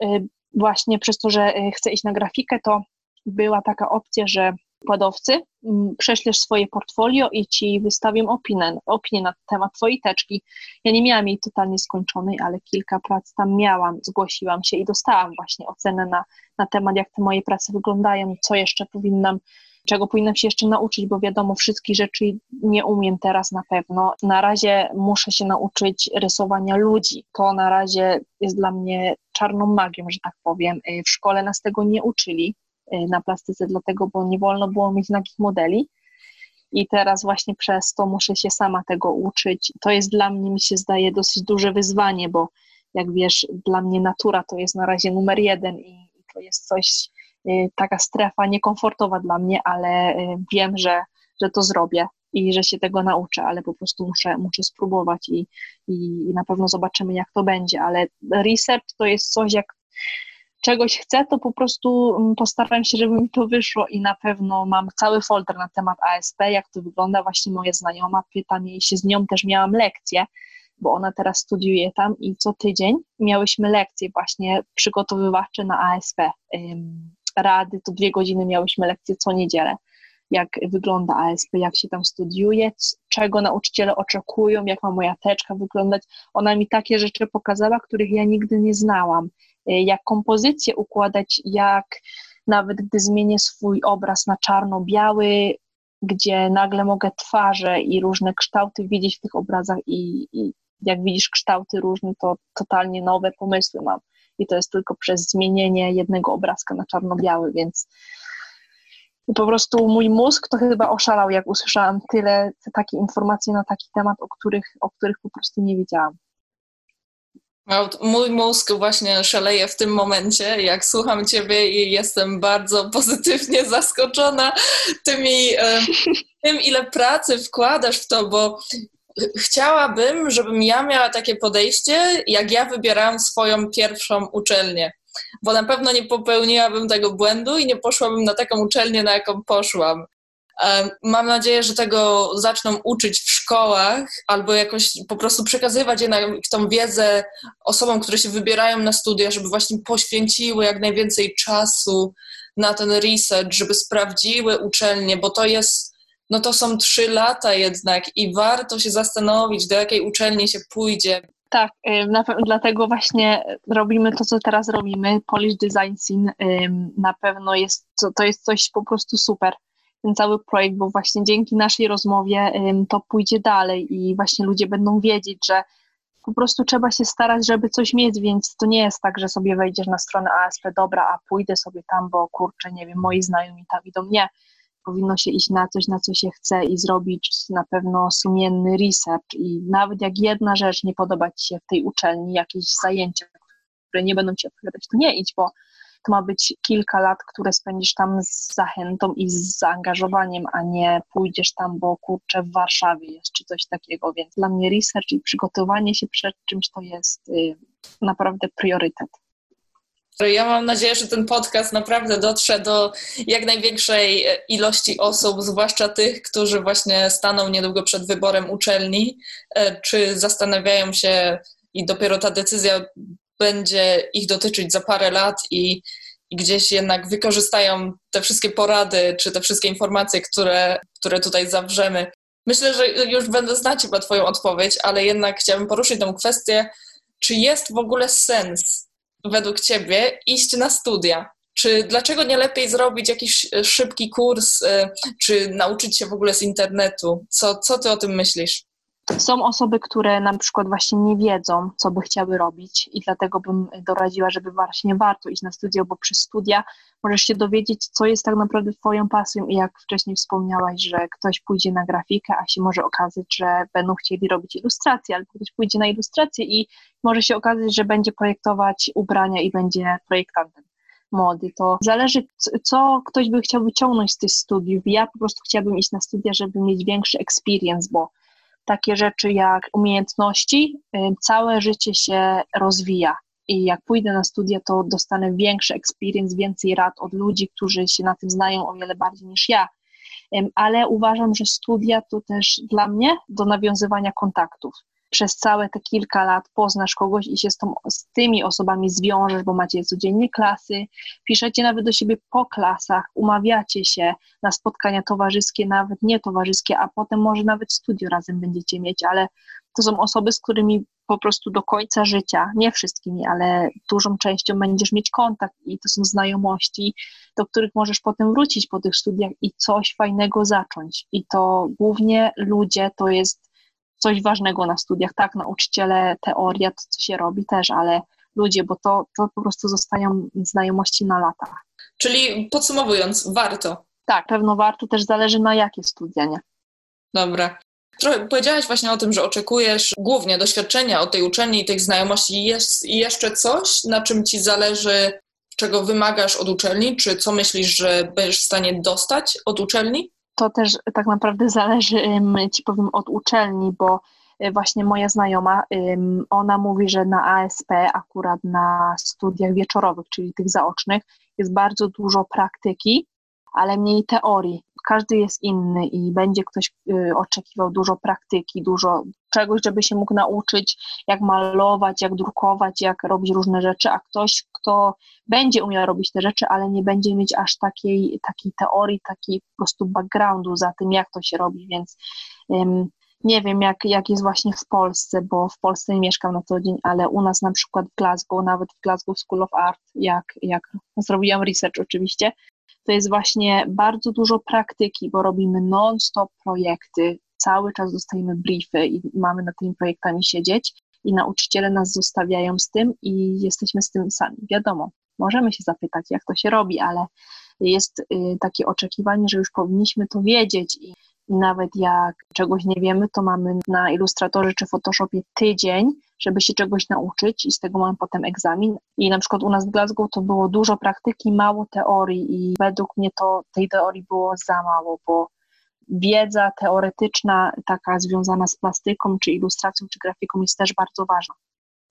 właśnie przez to, że chcę iść na grafikę, to była taka opcja, że wykładowcy, mm, prześlesz swoje portfolio i ci wystawię opinię, opinię na temat twojej teczki. Ja nie miałam jej totalnie skończonej, ale kilka prac tam miałam, zgłosiłam się i dostałam właśnie ocenę na, na temat, jak te moje prace wyglądają, co jeszcze powinnam czego powinnam się jeszcze nauczyć, bo wiadomo, wszystkich rzeczy nie umiem teraz na pewno. Na razie muszę się nauczyć rysowania ludzi. To na razie jest dla mnie czarną magią, że tak powiem. W szkole nas tego nie uczyli. Y, na plastyce, dlatego, bo nie wolno było mieć nagich modeli. I teraz właśnie przez to muszę się sama tego uczyć. To jest dla mnie, mi się zdaje, dosyć duże wyzwanie, bo jak wiesz, dla mnie natura to jest na razie numer jeden i to jest coś, y, taka strefa niekomfortowa dla mnie, ale y, wiem, że, że to zrobię i że się tego nauczę, ale po prostu muszę, muszę spróbować i, i, i na pewno zobaczymy, jak to będzie. Ale research to jest coś, jak czegoś chcę, to po prostu mm, postaram się, żeby mi to wyszło i na pewno mam cały folder na temat ASP, jak to wygląda. Właśnie moja znajoma pyta mnie i się z nią też miałam lekcję, bo ona teraz studiuje tam i co tydzień miałyśmy lekcje właśnie przygotowywawcze na ASP. Rady, to dwie godziny miałyśmy lekcje co niedzielę jak wygląda ASP, jak się tam studiuje, czego nauczyciele oczekują, jak ma moja teczka wyglądać. Ona mi takie rzeczy pokazała, których ja nigdy nie znałam. Y, jak kompozycję układać, jak nawet gdy zmienię swój obraz na czarno-biały, gdzie nagle mogę twarze i różne kształty widzieć w tych obrazach i, i jak widzisz kształty różne, to totalnie nowe pomysły mam. I to jest tylko przez zmienienie jednego obrazka na czarno-biały, więc po prostu mój mózg to chyba oszalał, jak usłyszałam tyle takich informacji na taki temat, o których, o których po prostu nie wiedziałam. Mój mózg właśnie szaleje w tym momencie, jak słucham Ciebie i jestem bardzo pozytywnie zaskoczona tymi, e, tym, ile pracy wkładasz w to, bo chciałabym, żebym ja miała takie podejście, jak ja wybierałam swoją pierwszą uczelnię, bo na pewno nie popełniłabym tego błędu i nie poszłabym na taką uczelnię, na jaką poszłam. Mam nadzieję, że tego zaczną uczyć w szkołach albo jakoś po prostu przekazywać jednak tą wiedzę osobom, które się wybierają na studia, żeby właśnie poświęciły jak najwięcej czasu na ten research, żeby sprawdziły uczelnie, bo to jest, no to są trzy lata jednak i warto się zastanowić, do jakiej uczelni się pójdzie. Tak, na, dlatego właśnie robimy to, co teraz robimy. Polish Design Scene na pewno jest, to jest coś po prostu super. Ten cały projekt, bo właśnie dzięki naszej rozmowie to pójdzie dalej i właśnie ludzie będą wiedzieć, że po prostu trzeba się starać, żeby coś mieć, więc to nie jest tak, że sobie wejdziesz na stronę ASP, dobra, a pójdę sobie tam, bo kurczę, nie wiem, moi znajomi tam idą. Nie, powinno się iść na coś, na co się chce i zrobić na pewno sumienny research i nawet jak jedna rzecz nie podoba Ci się w tej uczelni, jakieś zajęcia, które nie będą Ci odpowiadać, to nie idź, bo to ma być kilka lat, które spędzisz tam z zachętą i z zaangażowaniem, a nie pójdziesz tam, bo kurczę w Warszawie jest czy coś takiego, więc dla mnie research i przygotowanie się przed czymś to jest y, naprawdę priorytet. Ja mam nadzieję, że ten podcast naprawdę dotrze do jak największej ilości osób, zwłaszcza tych, którzy właśnie staną niedługo przed wyborem uczelni, e, czy zastanawiają się i dopiero ta decyzja będzie ich dotyczyć za parę lat i, i gdzieś jednak wykorzystają te wszystkie porady, czy te wszystkie informacje, które, które tutaj zawrzemy. Myślę, że już będę znać chyba Twoją odpowiedź, ale jednak chciałabym poruszyć tę kwestię, czy jest w ogóle sens według Ciebie iść na studia? Czy dlaczego nie lepiej zrobić jakiś e, szybki kurs, e, czy nauczyć się w ogóle z internetu? Co, co Ty o tym myślisz? Są osoby, które na przykład właśnie nie wiedzą, co by chciały robić i dlatego bym doradziła, żeby właśnie warto iść na studia, bo przez studia możesz się dowiedzieć, co jest tak naprawdę Twoją pasją i jak wcześniej wspomniałaś, że ktoś pójdzie na grafikę, a się może okazać, że będą chcieli robić ilustrację, albo ktoś pójdzie na ilustrację i może się okazać, że będzie projektować ubrania i będzie projektantem mody. To zależy, co ktoś by chciał wyciągnąć z tych studiów. Ja po prostu chciałabym iść na studia, żeby mieć większy experience, bo takie rzeczy jak umiejętności, y, całe życie się rozwija. I jak pójdę na studia, to dostanę większy experience, więcej rad od ludzi, którzy się na tym znają o wiele bardziej niż ja. Ale uważam, że studia to też dla mnie do nawiązywania kontaktów przez całe te kilka lat poznasz kogoś i się z, tą, z tymi osobami zwiążesz, bo macie codziennie klasy, piszecie nawet do siebie po klasach, umawiacie się na spotkania towarzyskie, nawet nie towarzyskie, a potem może nawet studio razem będziecie mieć, ale to są osoby, z którymi po prostu do końca życia, nie wszystkimi, ale dużą częścią będziesz mieć kontakt i to są znajomości, do których możesz potem wrócić po tych studiach i coś fajnego zacząć. I to głównie ludzie to jest coś ważnego na studiach. Tak, nauczyciele, teoria, to co się robi też, ale ludzie, bo to, to po prostu zostają znajomości na lata. Czyli podsumowując, warto. Tak, pewno warto, też zależy na jakie studia, nie? Dobra. Trochę powiedziałaś właśnie o tym, że oczekujesz głównie doświadczenia od tej uczelni i tych znajomości. Jest jeszcze coś, na czym ci zależy, czego wymagasz od uczelni, czy co myślisz, że będziesz w stanie dostać od uczelni? To też tak naprawdę zależy, ci powiem, od uczelni, bo y, właśnie moja znajoma, ona mówi, że na ASP, akurat na studiach wieczorowych, czyli tych zaocznych, jest bardzo dużo praktyki, ale mniej teorii każdy jest inny i będzie ktoś y, oczekiwał dużo praktyki, dużo czegoś, żeby się mógł nauczyć, jak malować, jak drukować, jak robić różne rzeczy, a ktoś, kto będzie umiał robić te rzeczy, ale nie będzie mieć aż takiej, takiej teorii, takiej po prostu backgroundu za tym, jak to się robi, więc um, nie wiem, jak, jak jest właśnie w Polsce, bo w Polsce nie mieszkam na co dzień, ale u nas na przykład w Glasgow, nawet w Glasgow School of Art, jak, jak zrobiłam research oczywiście, to jest właśnie bardzo dużo praktyki, bo robimy non-stop projekty, cały czas dostajemy briefy i mamy nad tymi projektami siedzieć i nauczyciele nas zostawiają z tym i jesteśmy z tym sami. Wiadomo, możemy się zapytać, jak to się robi, ale jest y, takie oczekiwanie, że już powinniśmy to wiedzieć i nawet jak czegoś nie wiemy, to mamy na Illustratorze czy Photoshopie tydzień, żeby się czegoś nauczyć i z tego mam potem egzamin. I na przykład u nas w Glasgow to było dużo praktyki, mało teorii i według mnie to tej teorii było za mało, bo wiedza teoretyczna, taka związana z plastyką, czy ilustracją, czy grafiką jest też bardzo ważna.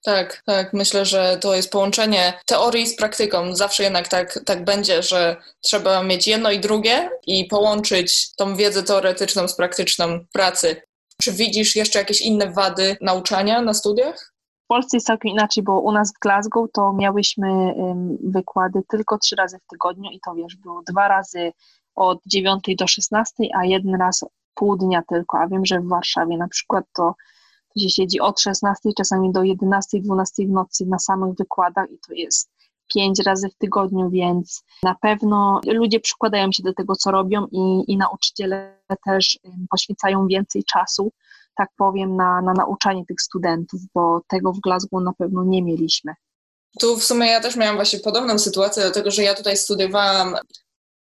Tak, tak. Myślę, że to jest połączenie teorii z praktyką. Zawsze jednak tak, tak będzie, że trzeba mieć jedno i drugie i połączyć tą wiedzę teoretyczną z praktyczną pracy. Czy widzisz jeszcze jakieś inne wady nauczania na studiach? W Polsce jest całkiem inaczej, bo u nas w Glasgow to miałyśmy wykłady tylko trzy razy w tygodniu i to wiesz, było dwa razy od 9 do 16, a jeden raz pół dnia tylko, a wiem, że w Warszawie na przykład to gdzie siedzi od 16 czasami do 11, 12 w nocy na samych wykładach i to jest pięć razy w tygodniu, więc na pewno ludzie przykładają się do tego, co robią i, i nauczyciele też poświęcają więcej czasu, tak powiem, na, na nauczanie tych studentów, bo tego w Glasgow na pewno nie mieliśmy. Tu w sumie ja też miałam właśnie podobną sytuację, dlatego że ja tutaj studiowałam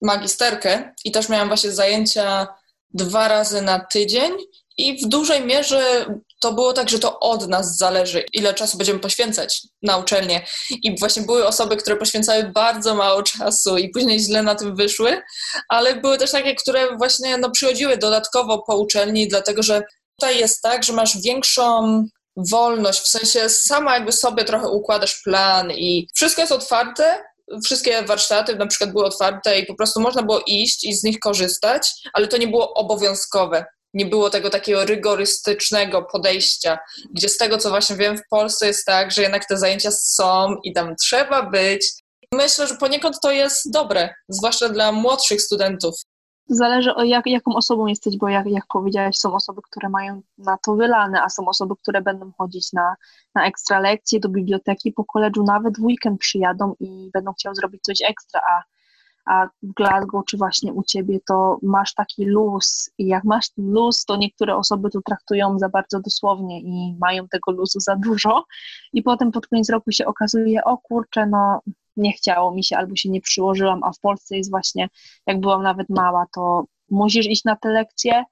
magisterkę i też miałam właśnie zajęcia dwa razy na tydzień i w dużej mierze to było tak, że to od nas zależy, ile czasu będziemy poświęcać na uczelnię. I właśnie były osoby, które poświęcały bardzo mało czasu i później źle na tym wyszły, ale były też takie, które właśnie no, przychodziły dodatkowo po uczelni, dlatego że tutaj jest tak, że masz większą wolność, w sensie sama jakby sobie trochę układasz plan i wszystko jest otwarte, wszystkie warsztaty na przykład były otwarte i po prostu można było iść i z nich korzystać, ale to nie było obowiązkowe. Nie było tego takiego rygorystycznego podejścia, gdzie z tego, co właśnie wiem, w Polsce jest tak, że jednak te zajęcia są i tam trzeba być. Myślę, że poniekąd to jest dobre, zwłaszcza dla młodszych studentów. Zależy o jak, jaką osobą jesteś, bo jak, jak powiedziałeś, są osoby, które mają na to wylane, a są osoby, które będą chodzić na, na ekstra lekcje do biblioteki po koledżu, nawet w weekend przyjadą i będą chciały zrobić coś ekstra, a, a w Glasgow czy właśnie u ciebie to masz taki luz i jak masz ten luz, to niektóre osoby to traktują za bardzo dosłownie i mają tego luzu za dużo i potem pod koniec roku się okazuje, o kurczę, no nie chciało mi się albo się nie przyłożyłam, a w Polsce jest właśnie, jak byłam nawet mała, to musisz iść na te lekcje,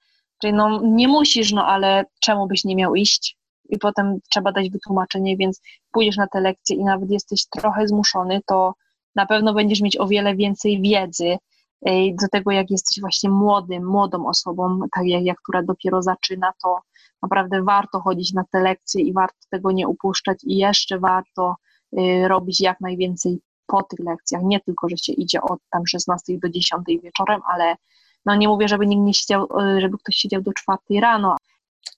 czyli no nie musisz, no ale czemu byś nie miał iść? I potem trzeba dać wytłumaczenie, więc pójdziesz na te lekcje i nawet jesteś trochę zmuszony, to na pewno będziesz mieć o wiele więcej wiedzy do tego, jak jesteś właśnie młodym, młodą osobą, tak jak ja, która dopiero zaczyna, to naprawdę warto chodzić na te lekcje i warto tego nie upuszczać. I jeszcze warto y, robić jak najwięcej po tych lekcjach, nie tylko, że się idzie od tam 16 do 10 wieczorem, ale no nie mówię, żeby nikt nie siedział, e, żeby ktoś siedział do 4 rano.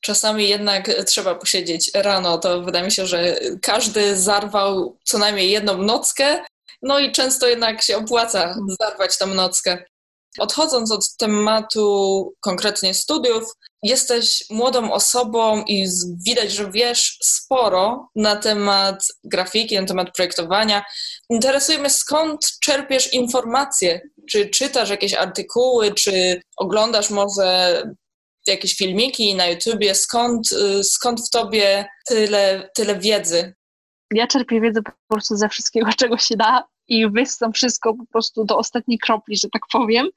Czasami jednak trzeba posiedzieć rano, to wydaje mi się, że każdy zarwał co najmniej jedną nockę, no i często jednak się opłaca zarwać tą nockę. Odchodząc od tematu konkretnie studiów, jesteś młodą osobą i widać, że wiesz sporo na temat grafiki, na temat projektowania. Interesuje mnie, skąd czerpiesz informacje? Czy czytasz jakieś artykuły, czy oglądasz może jakieś filmiki na YouTubie? Skąd, skąd w tobie tyle, tyle wiedzy? Ja czerpię wiedzę po prostu ze wszystkiego, czego się da i wyssam wszystko po prostu do ostatniej kropli, że tak powiem.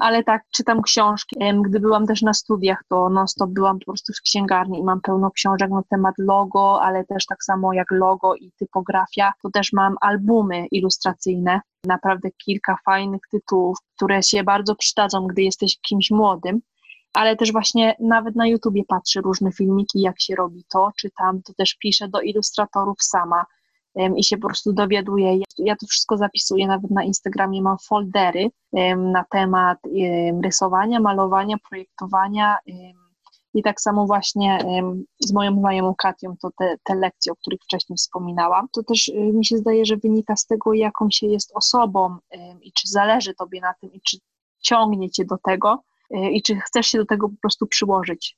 Ale tak, czytam książki. Gdy byłam też na studiach, to non-stop byłam po prostu w księgarni i mam pełno książek na temat logo, ale też tak samo jak logo i typografia, to też mam albumy ilustracyjne, naprawdę kilka fajnych tytułów, które się bardzo przydadzą, gdy jesteś kimś młodym ale też właśnie nawet na YouTubie patrzę różne filmiki, jak się robi to, czytam, to też piszę do ilustratorów sama i się po prostu dowiaduję. Ja to wszystko zapisuję, nawet na Instagramie mam foldery na temat rysowania, malowania, projektowania i tak samo właśnie z moją znajomą Katią, to te, te lekcje, o których wcześniej wspominałam, to też y, mi się zdaje, że wynika z tego, jaką się jest osobą i czy zależy tobie na tym i czy ciągnie cię do tego i czy chcesz się do tego po prostu przyłożyć.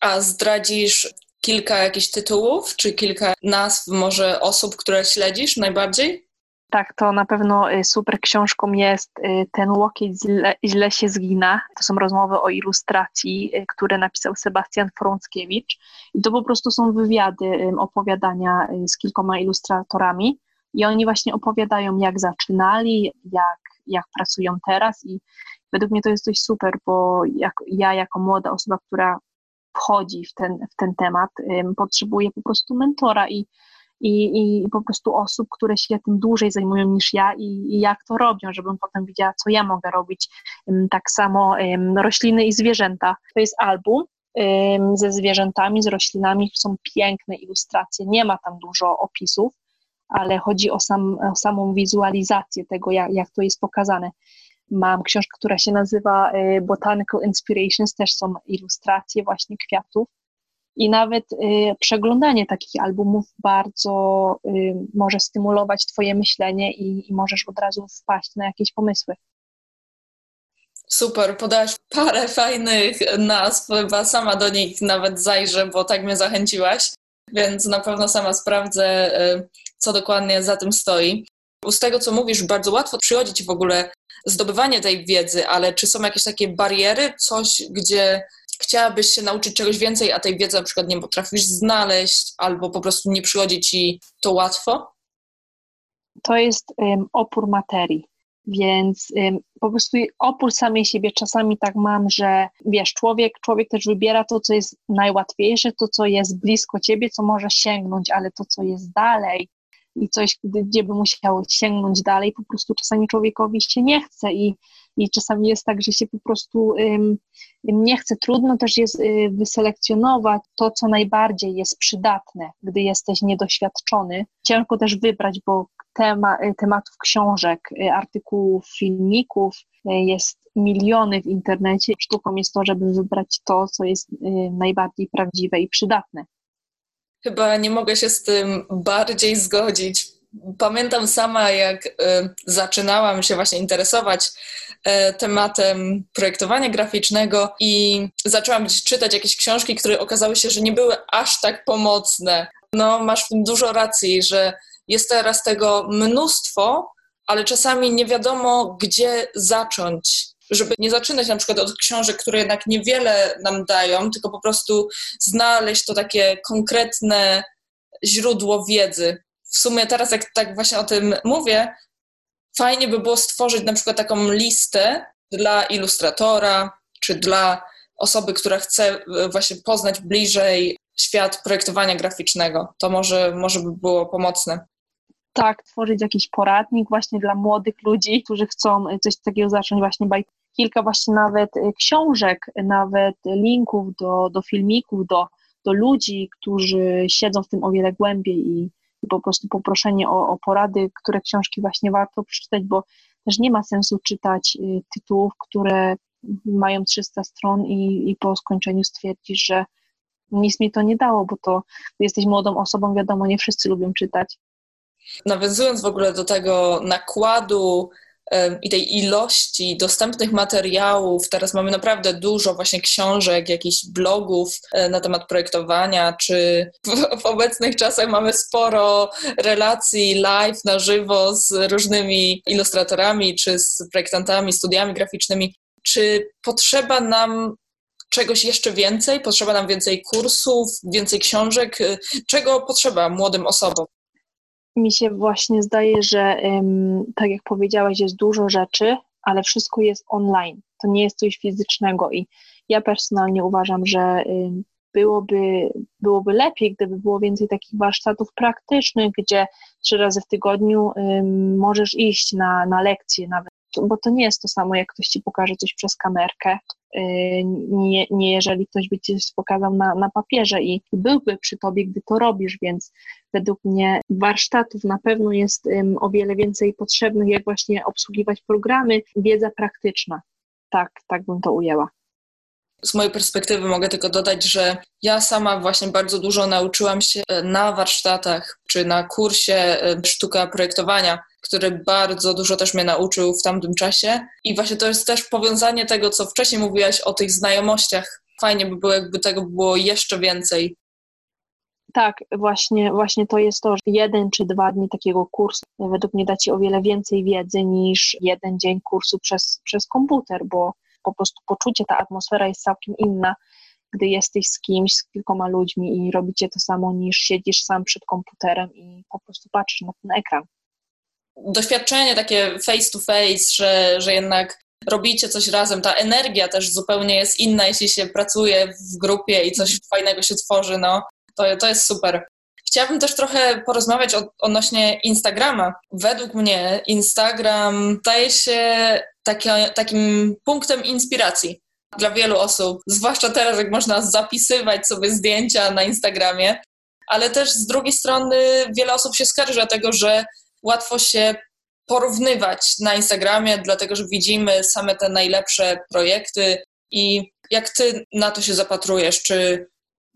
A zdradzisz kilka jakichś tytułów, czy kilka nazw może osób, które śledzisz najbardziej? Tak, to na pewno y, super książką jest y, Ten łokieć źle, źle się zgina. To są rozmowy o ilustracji, y, które napisał Sebastian Frąckiewicz. I to po prostu są wywiady, opowiadania z kilkoma ilustratorami. I oni właśnie opowiadają, jak zaczynali, jak, jak pracują teraz. I według mnie to jest dość super, bo jak, ja, jako młoda osoba, która wchodzi w ten, w ten temat, potrzebuje po prostu mentora i, i, i po prostu osób, które się tym dłużej zajmują niż ja i, i jak to robią, żebym potem widziała, co ja mogę robić. Tak samo rośliny i zwierzęta. To jest album, ze zwierzętami, z roślinami. Są piękne ilustracje, nie ma tam dużo opisów, ale chodzi o, sam, o samą wizualizację tego, jak, jak to jest pokazane. Mam książkę, która się nazywa y, Botanical Inspirations, też są ilustracje właśnie kwiatów. I nawet y, przeglądanie takich albumów bardzo y, może stymulować Twoje myślenie i, i możesz od razu wpaść na jakieś pomysły. Super, podałaś parę fajnych nazw, chyba sama do nich nawet zajrzę, bo tak mnie zachęciłaś, więc na pewno sama sprawdzę, co dokładnie za tym stoi. Z tego, co mówisz, bardzo łatwo przychodzić w ogóle zdobywanie tej wiedzy, ale czy są jakieś takie bariery, coś, gdzie chciałabyś się nauczyć czegoś więcej, a tej wiedzy na przykład nie potrafisz znaleźć, albo po prostu nie przychodzi ci to łatwo? To jest um, opór materii. Więc um, po prostu opór samej siebie czasami tak mam, że wiesz, człowiek, człowiek też wybiera to, co jest najłatwiejsze, to, co jest blisko ciebie, co może sięgnąć, ale to, co jest dalej, i coś, gdzie by musiał sięgnąć dalej, po prostu czasami człowiekowi się nie chce i, i czasami jest tak, że się po prostu nie chce. Trudno też jest y, wyselekcjonować to, co najbardziej jest przydatne, gdy jesteś niedoświadczony. Ciężko też wybrać, bo tema, y, tematów książek, y, artykułów, filmików jest miliony w internecie. Sztuką jest to, żeby wybrać to, co jest najbardziej prawdziwe i przydatne. Chyba nie mogę się z tym bardziej zgodzić. Pamiętam sama, jak y, zaczynałam się właśnie interesować y, tematem projektowania graficznego i zaczęłam czytać jakieś książki, które okazały się, że nie były aż tak pomocne. No, masz w tym dużo racji, że jest teraz tego mnóstwo, ale czasami nie wiadomo, gdzie zacząć żeby nie zaczynać na przykład od książek, które jednak niewiele nam dają, tylko po prostu znaleźć to takie konkretne źródło wiedzy. W sumie teraz, jak tak właśnie o tym mówię, fajnie by było stworzyć na przykład taką listę dla ilustratora, czy dla osoby, która chce e, właśnie poznać bliżej świat projektowania graficznego. To może, może by było pomocne. Tak, tworzyć jakiś poradnik właśnie dla młodych ludzi, którzy chcą coś takiego zacząć właśnie kilka właśnie nawet y, książek, nawet linków do, do filmików, do, do ludzi, którzy siedzą w tym o wiele głębiej i, po prostu poproszenie o, o porady, które książki właśnie warto przeczytać, bo też nie ma sensu czytać y, tytułów, które mają 300 stron i, i po skończeniu stwierdzisz, że nic mi to nie dało, bo to jesteś młodą osobą, wiadomo, nie wszyscy lubią czytać. Nawiązując w ogóle do tego nakładu i tej ilości dostępnych materiałów. Teraz mamy naprawdę dużo właśnie książek, jakichś blogów e, na temat projektowania, czy w, w obecnych czasach mamy sporo relacji live, na żywo z różnymi ilustratorami, czy z projektantami, studiami graficznymi. Czy potrzeba nam czegoś jeszcze więcej? Potrzeba nam więcej kursów, więcej książek? E, czego potrzeba młodym osobom? Mi się właśnie zdaje, że tak jak powiedziałeś, jest dużo rzeczy, ale wszystko jest online. To nie jest coś fizycznego i ja personalnie uważam, że byłoby, byłoby lepiej, gdyby było więcej takich warsztatów praktycznych, gdzie trzy razy w tygodniu możesz iść na, na lekcje nawet, bo to nie jest to samo, jak ktoś ci pokaże coś przez kamerkę, nie, nie jeżeli ktoś by ci pokazał na, na papierze i byłby przy tobie, gdy to robisz, więc według mnie warsztatów na pewno jest o wiele więcej potrzebnych, jak właśnie obsługiwać programy, wiedza praktyczna. Tak, tak bym to ujęła. Z mojej perspektywy mogę tylko dodać, że ja sama właśnie bardzo dużo nauczyłam się e, na warsztatach czy na kursie e, sztuka projektowania, który bardzo dużo też mnie nauczył w tamtym czasie. I właśnie to jest też powiązanie tego, co wcześniej mówiłaś o tych znajomościach. Fajnie by było, jakby tego było jeszcze więcej. Tak, właśnie, właśnie to jest to, że jeden czy dwa dni takiego kursu według mnie da Ci o wiele więcej wiedzy niż jeden dzień kursu przez, przez komputer, bo po prostu poczucie, ta atmosfera jest całkiem inna, gdy jesteś z kimś, z kilkoma ludźmi i robicie to samo niż siedzisz sam przed komputerem i po prostu patrzysz na ten ekran. Doświadczenie takie face to face, że, że jednak robicie coś razem, ta energia też zupełnie jest inna, jeśli się pracuje w grupie i coś fajnego się tworzy, no to, to jest super. Chciałabym też trochę porozmawiać odnośnie Instagrama. Według mnie Instagram staje się taki, takim punktem inspiracji dla wielu osób, zwłaszcza teraz, jak można zapisywać sobie zdjęcia na Instagramie, ale też z drugiej strony wiele osób się skarży tego, że łatwo się porównywać na Instagramie, dlatego że widzimy same te najlepsze projekty i jak ty na to się zapatrujesz? Czy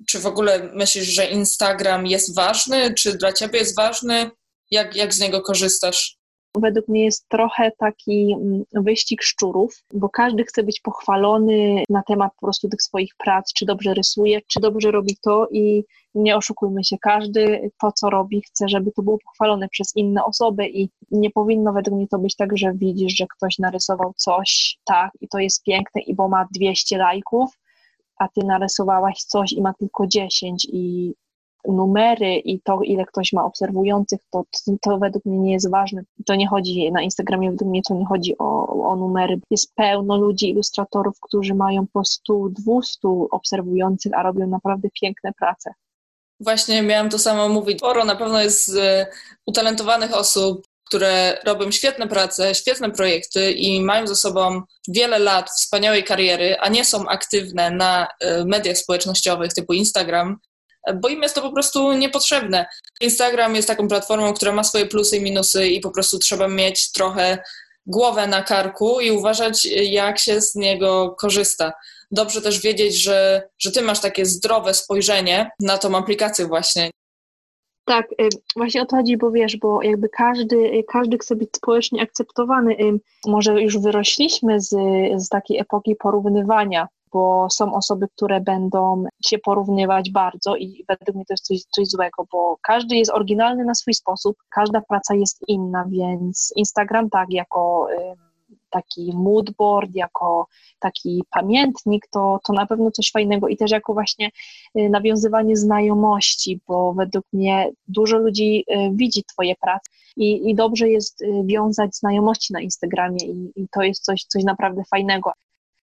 czy w ogóle myślisz, że Instagram jest ważny? Czy dla ciebie jest ważny? Jak, jak z niego korzystasz? według mnie jest trochę taki mm, wyścig szczurów, bo każdy chce być pochwalony na temat po prostu tych swoich prac, czy dobrze rysuje, czy dobrze robi to i nie oszukujmy się, każdy to, co robi, chce, żeby to było pochwalone przez inne osoby i nie powinno według mnie to być tak, że widzisz, że ktoś narysował coś, tak, i to jest piękne, i bo ma 200 lajków, a ty narysowałaś coś i ma tylko 10 i numery i to, ile ktoś ma obserwujących, to, to według mnie nie jest ważne. To nie chodzi, na Instagramie według mnie to nie chodzi o, o numery. Jest pełno ludzi, ilustratorów, którzy mają po 100, 200 obserwujących, a robią naprawdę piękne prace. Właśnie miałam to samo mówić. Sporo na pewno jest e, utalentowanych osób, które robią świetne prace, świetne projekty i mają ze sobą wiele lat wspaniałej kariery, a nie są aktywne na e, mediach społecznościowych typu Instagram, bo im jest to po prostu niepotrzebne. Instagram jest taką platformą, która ma swoje plusy i minusy i po prostu trzeba mieć trochę głowę na karku i uważać, jak się z niego korzysta. Dobrze też wiedzieć, że, że ty masz takie zdrowe spojrzenie na tą aplikację właśnie. Tak, y, właśnie o to chodzi, bo wiesz, bo jakby każdy, każdy chce być społecznie akceptowany. Może już wyrośliśmy z, z takiej epoki porównywania bo są osoby, które będą się porównywać bardzo i według mnie to jest coś, coś złego, bo każdy jest oryginalny na swój sposób, każda praca jest inna, więc Instagram tak jako taki moodboard, jako taki pamiętnik, to, to na pewno coś fajnego i też jako właśnie y, nawiązywanie znajomości, bo według mnie dużo ludzi y, widzi Twoje prace i, i dobrze jest y, wiązać znajomości na Instagramie i, i to jest coś, coś naprawdę fajnego.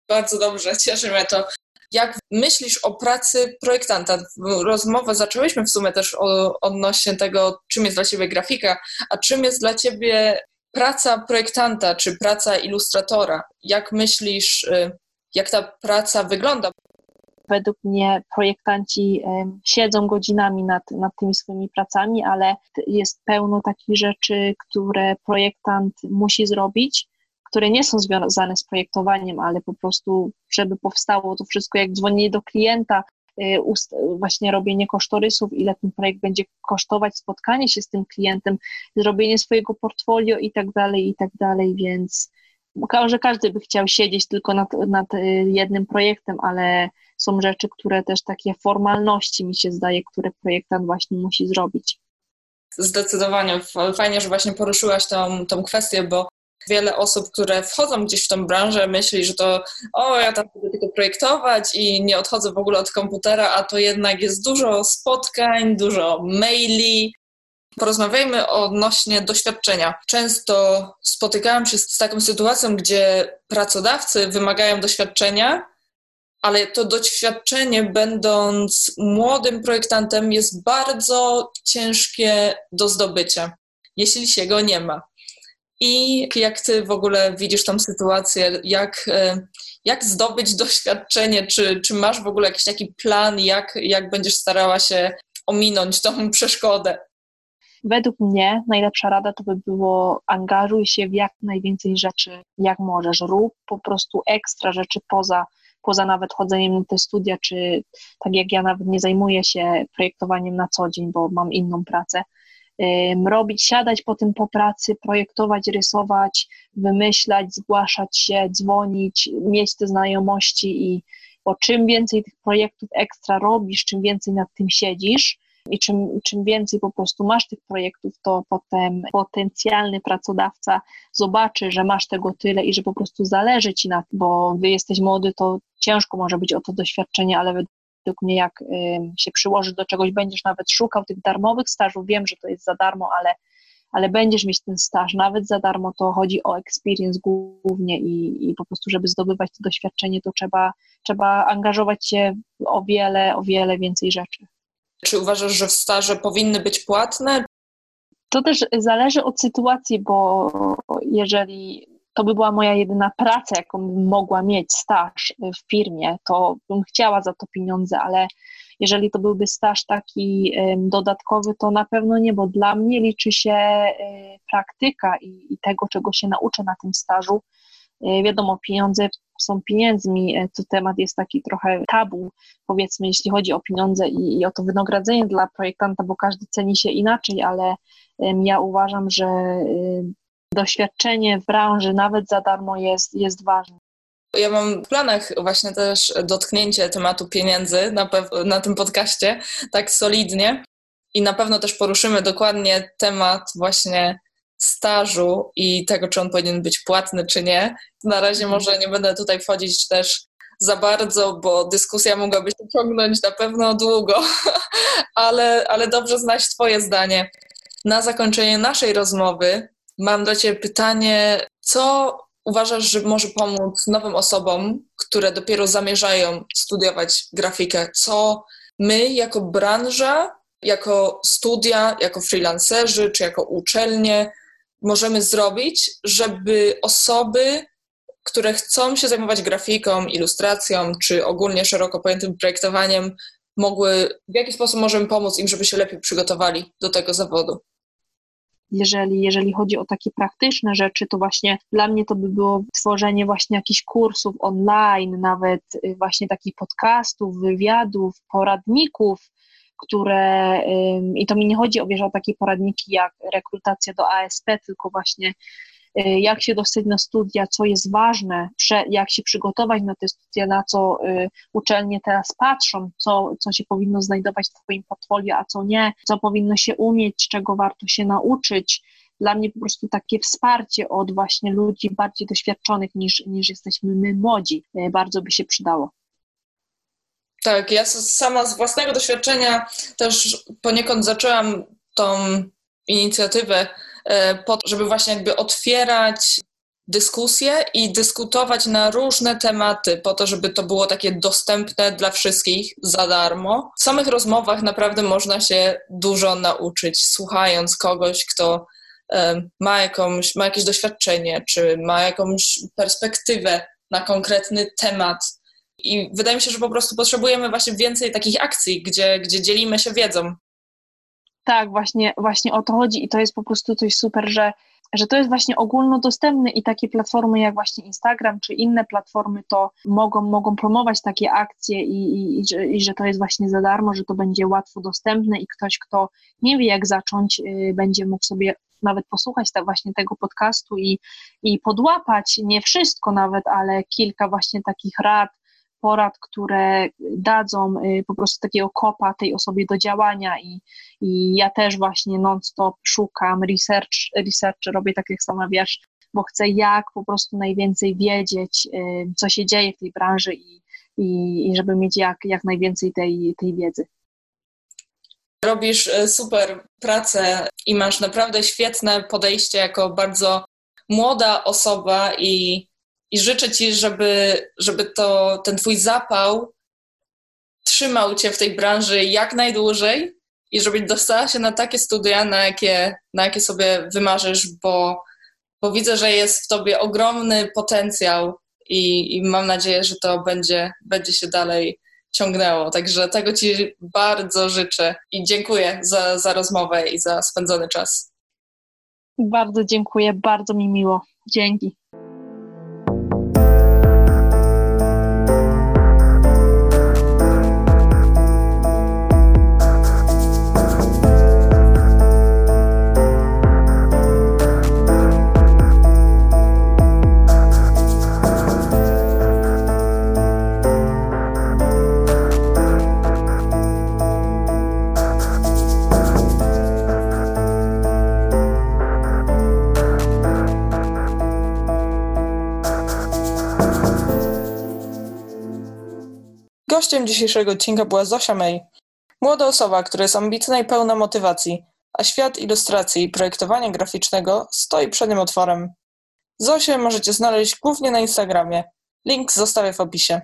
Bardzo dobrze, cieszy mnie to. Jak myślisz o pracy projektanta? Rozmowę zaczęłyśmy w sumie też o, odnośnie tego, czym jest dla Ciebie grafika, a czym jest dla Ciebie praca projektanta czy praca ilustratora. Jak myślisz, y, jak ta praca wygląda? Według mnie projektanci siedzą godzinami nad, nad tymi swoimi pracami, ale jest pełno takich rzeczy, które projektant musi zrobić, które nie są związane z projektowaniem, ale po prostu, żeby powstało to wszystko, jak dzwonienie do klienta, y, właśnie robienie kosztorysów, ile ten projekt będzie kosztować, spotkanie się z tym klientem, zrobienie swojego portfolio i tak dalej, i tak dalej, więc że każdy by chciał siedzieć tylko nad, nad y, jednym projektem, ale są rzeczy, które też takie formalności mi się zdaje, które projektant właśnie musi zrobić. Zdecydowanie. Fajnie, że właśnie poruszyłaś tą, tą kwestię, bo wiele osób, które wchodzą gdzieś w tą branżę, myśli, że to o, ja tam będę tylko projektować i nie odchodzę w ogóle od komputera, a to jednak jest dużo spotkań, dużo maili. Porozmawiajmy odnośnie doświadczenia. Często spotykałam się z taką sytuacją, gdzie pracodawcy wymagają doświadczenia, ale to doświadczenie, będąc młodym projektantem, jest bardzo ciężkie do zdobycia, jeśli się go nie ma. I jak ty w ogóle widzisz tą sytuację, jak, e, jak zdobyć doświadczenie, czy, czy masz w ogóle jakiś taki plan, jak, jak będziesz starała się ominąć tą przeszkodę? Według mnie najlepsza rada to by było angażuj się w jak najwięcej rzeczy, jak możesz. Rób po prostu ekstra rzeczy poza, poza nawet chodzeniem na te studia, czy tak jak ja nawet nie zajmuję się projektowaniem na co dzień, bo mam inną pracę robić, siadać po tym po pracy, projektować, rysować, wymyślać, zgłaszać się, dzwonić, mieć te znajomości i bo czym więcej tych projektów ekstra robisz, czym więcej nad tym siedzisz i czym, czym więcej po prostu masz tych projektów, to potem potencjalny pracodawca zobaczy, że masz tego tyle i że po prostu zależy ci na tym, bo gdy jesteś młody, to ciężko może być o to doświadczenie, ale według mnie jak się przyłożysz do czegoś, będziesz nawet szukał tych darmowych stażów, wiem, że to jest za darmo, ale, ale będziesz mieć ten staż nawet za darmo, to chodzi o experience głównie i, i po prostu, żeby zdobywać to doświadczenie, to trzeba, trzeba angażować się w o wiele, o wiele więcej rzeczy. Czy uważasz, że staże powinny być płatne? To też zależy od sytuacji, bo jeżeli to by była moja jedyna praca, jaką bym mogła mieć, staż w firmie, to bym chciała za to pieniądze, ale jeżeli to byłby staż taki dodatkowy, to na pewno nie, bo dla mnie liczy się e, praktyka i, tego, czego się nauczę na tym stażu. E, wiadomo, pieniądze są pieniędzmi, to temat jest taki trochę tabu, powiedzmy, jeśli chodzi o pieniądze i, i o to wynagrodzenie dla projektanta, bo każdy ceni się inaczej, ale ja uważam, że doświadczenie w branży, nawet za darmo, jest, jest ważne. Ja mam w planach właśnie też dotknięcie tematu pieniędzy na, na tym podcaście tak solidnie i na pewno też poruszymy dokładnie temat właśnie stażu i tego, czy on powinien być płatny, czy nie. Na razie mhm. może nie będę tutaj wchodzić też za bardzo, bo dyskusja mogłaby się ciągnąć na pewno długo, ale, ale dobrze znać Twoje zdanie. Na zakończenie naszej rozmowy mam do Ciebie pytanie, co uważasz, że może pomóc nowym osobom, które dopiero zamierzają studiować grafikę? Co my jako branża, jako studia, jako freelancerzy czy jako uczelnie możemy zrobić, żeby osoby, które chcą się zajmować grafiką, ilustracją czy ogólnie szeroko pojętym projektowaniem, mogły, w jaki sposób możemy pomóc im, żeby się lepiej przygotowali do tego zawodu? Jeżeli, jeżeli chodzi o takie praktyczne rzeczy, to właśnie dla mnie to by było tworzenie właśnie jakichś kursów online, nawet y, właśnie takich podcastów, wywiadów, poradników, które, i to mi nie chodzi o, wiesz, o takie poradniki jak rekrutacja do ASP, tylko właśnie jak się dostać na studia, co jest ważne, jak się przygotować na te studia, na co y, uczelnie teraz patrzą, co, co się powinno znajdować w Twoim portfolio, a co nie, co powinno się umieć, czego warto się nauczyć. Dla mnie po prostu takie wsparcie od właśnie ludzi bardziej doświadczonych niż, niż jesteśmy my młodzi y, bardzo by się przydało. Tak, ja sama z własnego doświadczenia też poniekąd zaczęłam tą inicjatywę po to, żeby właśnie jakby otwierać dyskusje i dyskutować na różne tematy, po to, żeby to było takie dostępne dla wszystkich za darmo. W samych rozmowach naprawdę można się dużo nauczyć, słuchając kogoś, kto e, ma, jakąś, ma jakieś doświadczenie, czy ma jakąś perspektywę na konkretny temat. I wydaje mi się, że po prostu potrzebujemy właśnie więcej takich akcji, gdzie, gdzie dzielimy się wiedzą. Tak, właśnie, właśnie o to chodzi i to jest po prostu coś super, że, że to jest właśnie ogólnodostępne i takie platformy jak właśnie Instagram czy inne platformy to mogą, mogą promować takie akcje i, i, i, że, i że to jest właśnie za darmo, że to będzie łatwo dostępne i ktoś, kto nie wie jak zacząć, yy, będzie mógł sobie nawet posłuchać ta, właśnie tego podcastu i, i podłapać, nie wszystko nawet, ale kilka właśnie takich rad, porad, które dadzą y, po prostu takiego kopa tej osobie do działania i, i ja też właśnie non-stop szukam, research, research robię tak jak sama wiesz, bo chcę jak po prostu najwięcej wiedzieć, y, co się dzieje w tej branży i, i, i żeby mieć jak, jak najwięcej tej, tej wiedzy. Robisz y, super pracę i masz naprawdę świetne podejście jako bardzo młoda osoba i i życzę Ci, żeby, żeby to, ten Twój zapał trzymał Cię w tej branży jak najdłużej i żebyś dostała się na takie studia, na jakie, na jakie sobie wymarzysz, bo, bo widzę, że jest w Tobie ogromny potencjał i, i mam nadzieję, że to będzie, będzie się dalej ciągnęło. Także tego Ci bardzo życzę i dziękuję za, za rozmowę i za spędzony czas. Bardzo dziękuję, bardzo mi miło. Dzięki. Gościem dzisiejszego odcinka była Zosia May. Młoda osoba, która jest ambitna i pełna motywacji, a świat ilustracji i projektowania graficznego stoi przed nim otworem. Zosię możecie znaleźć głównie na Instagramie. Link zostawię w opisie.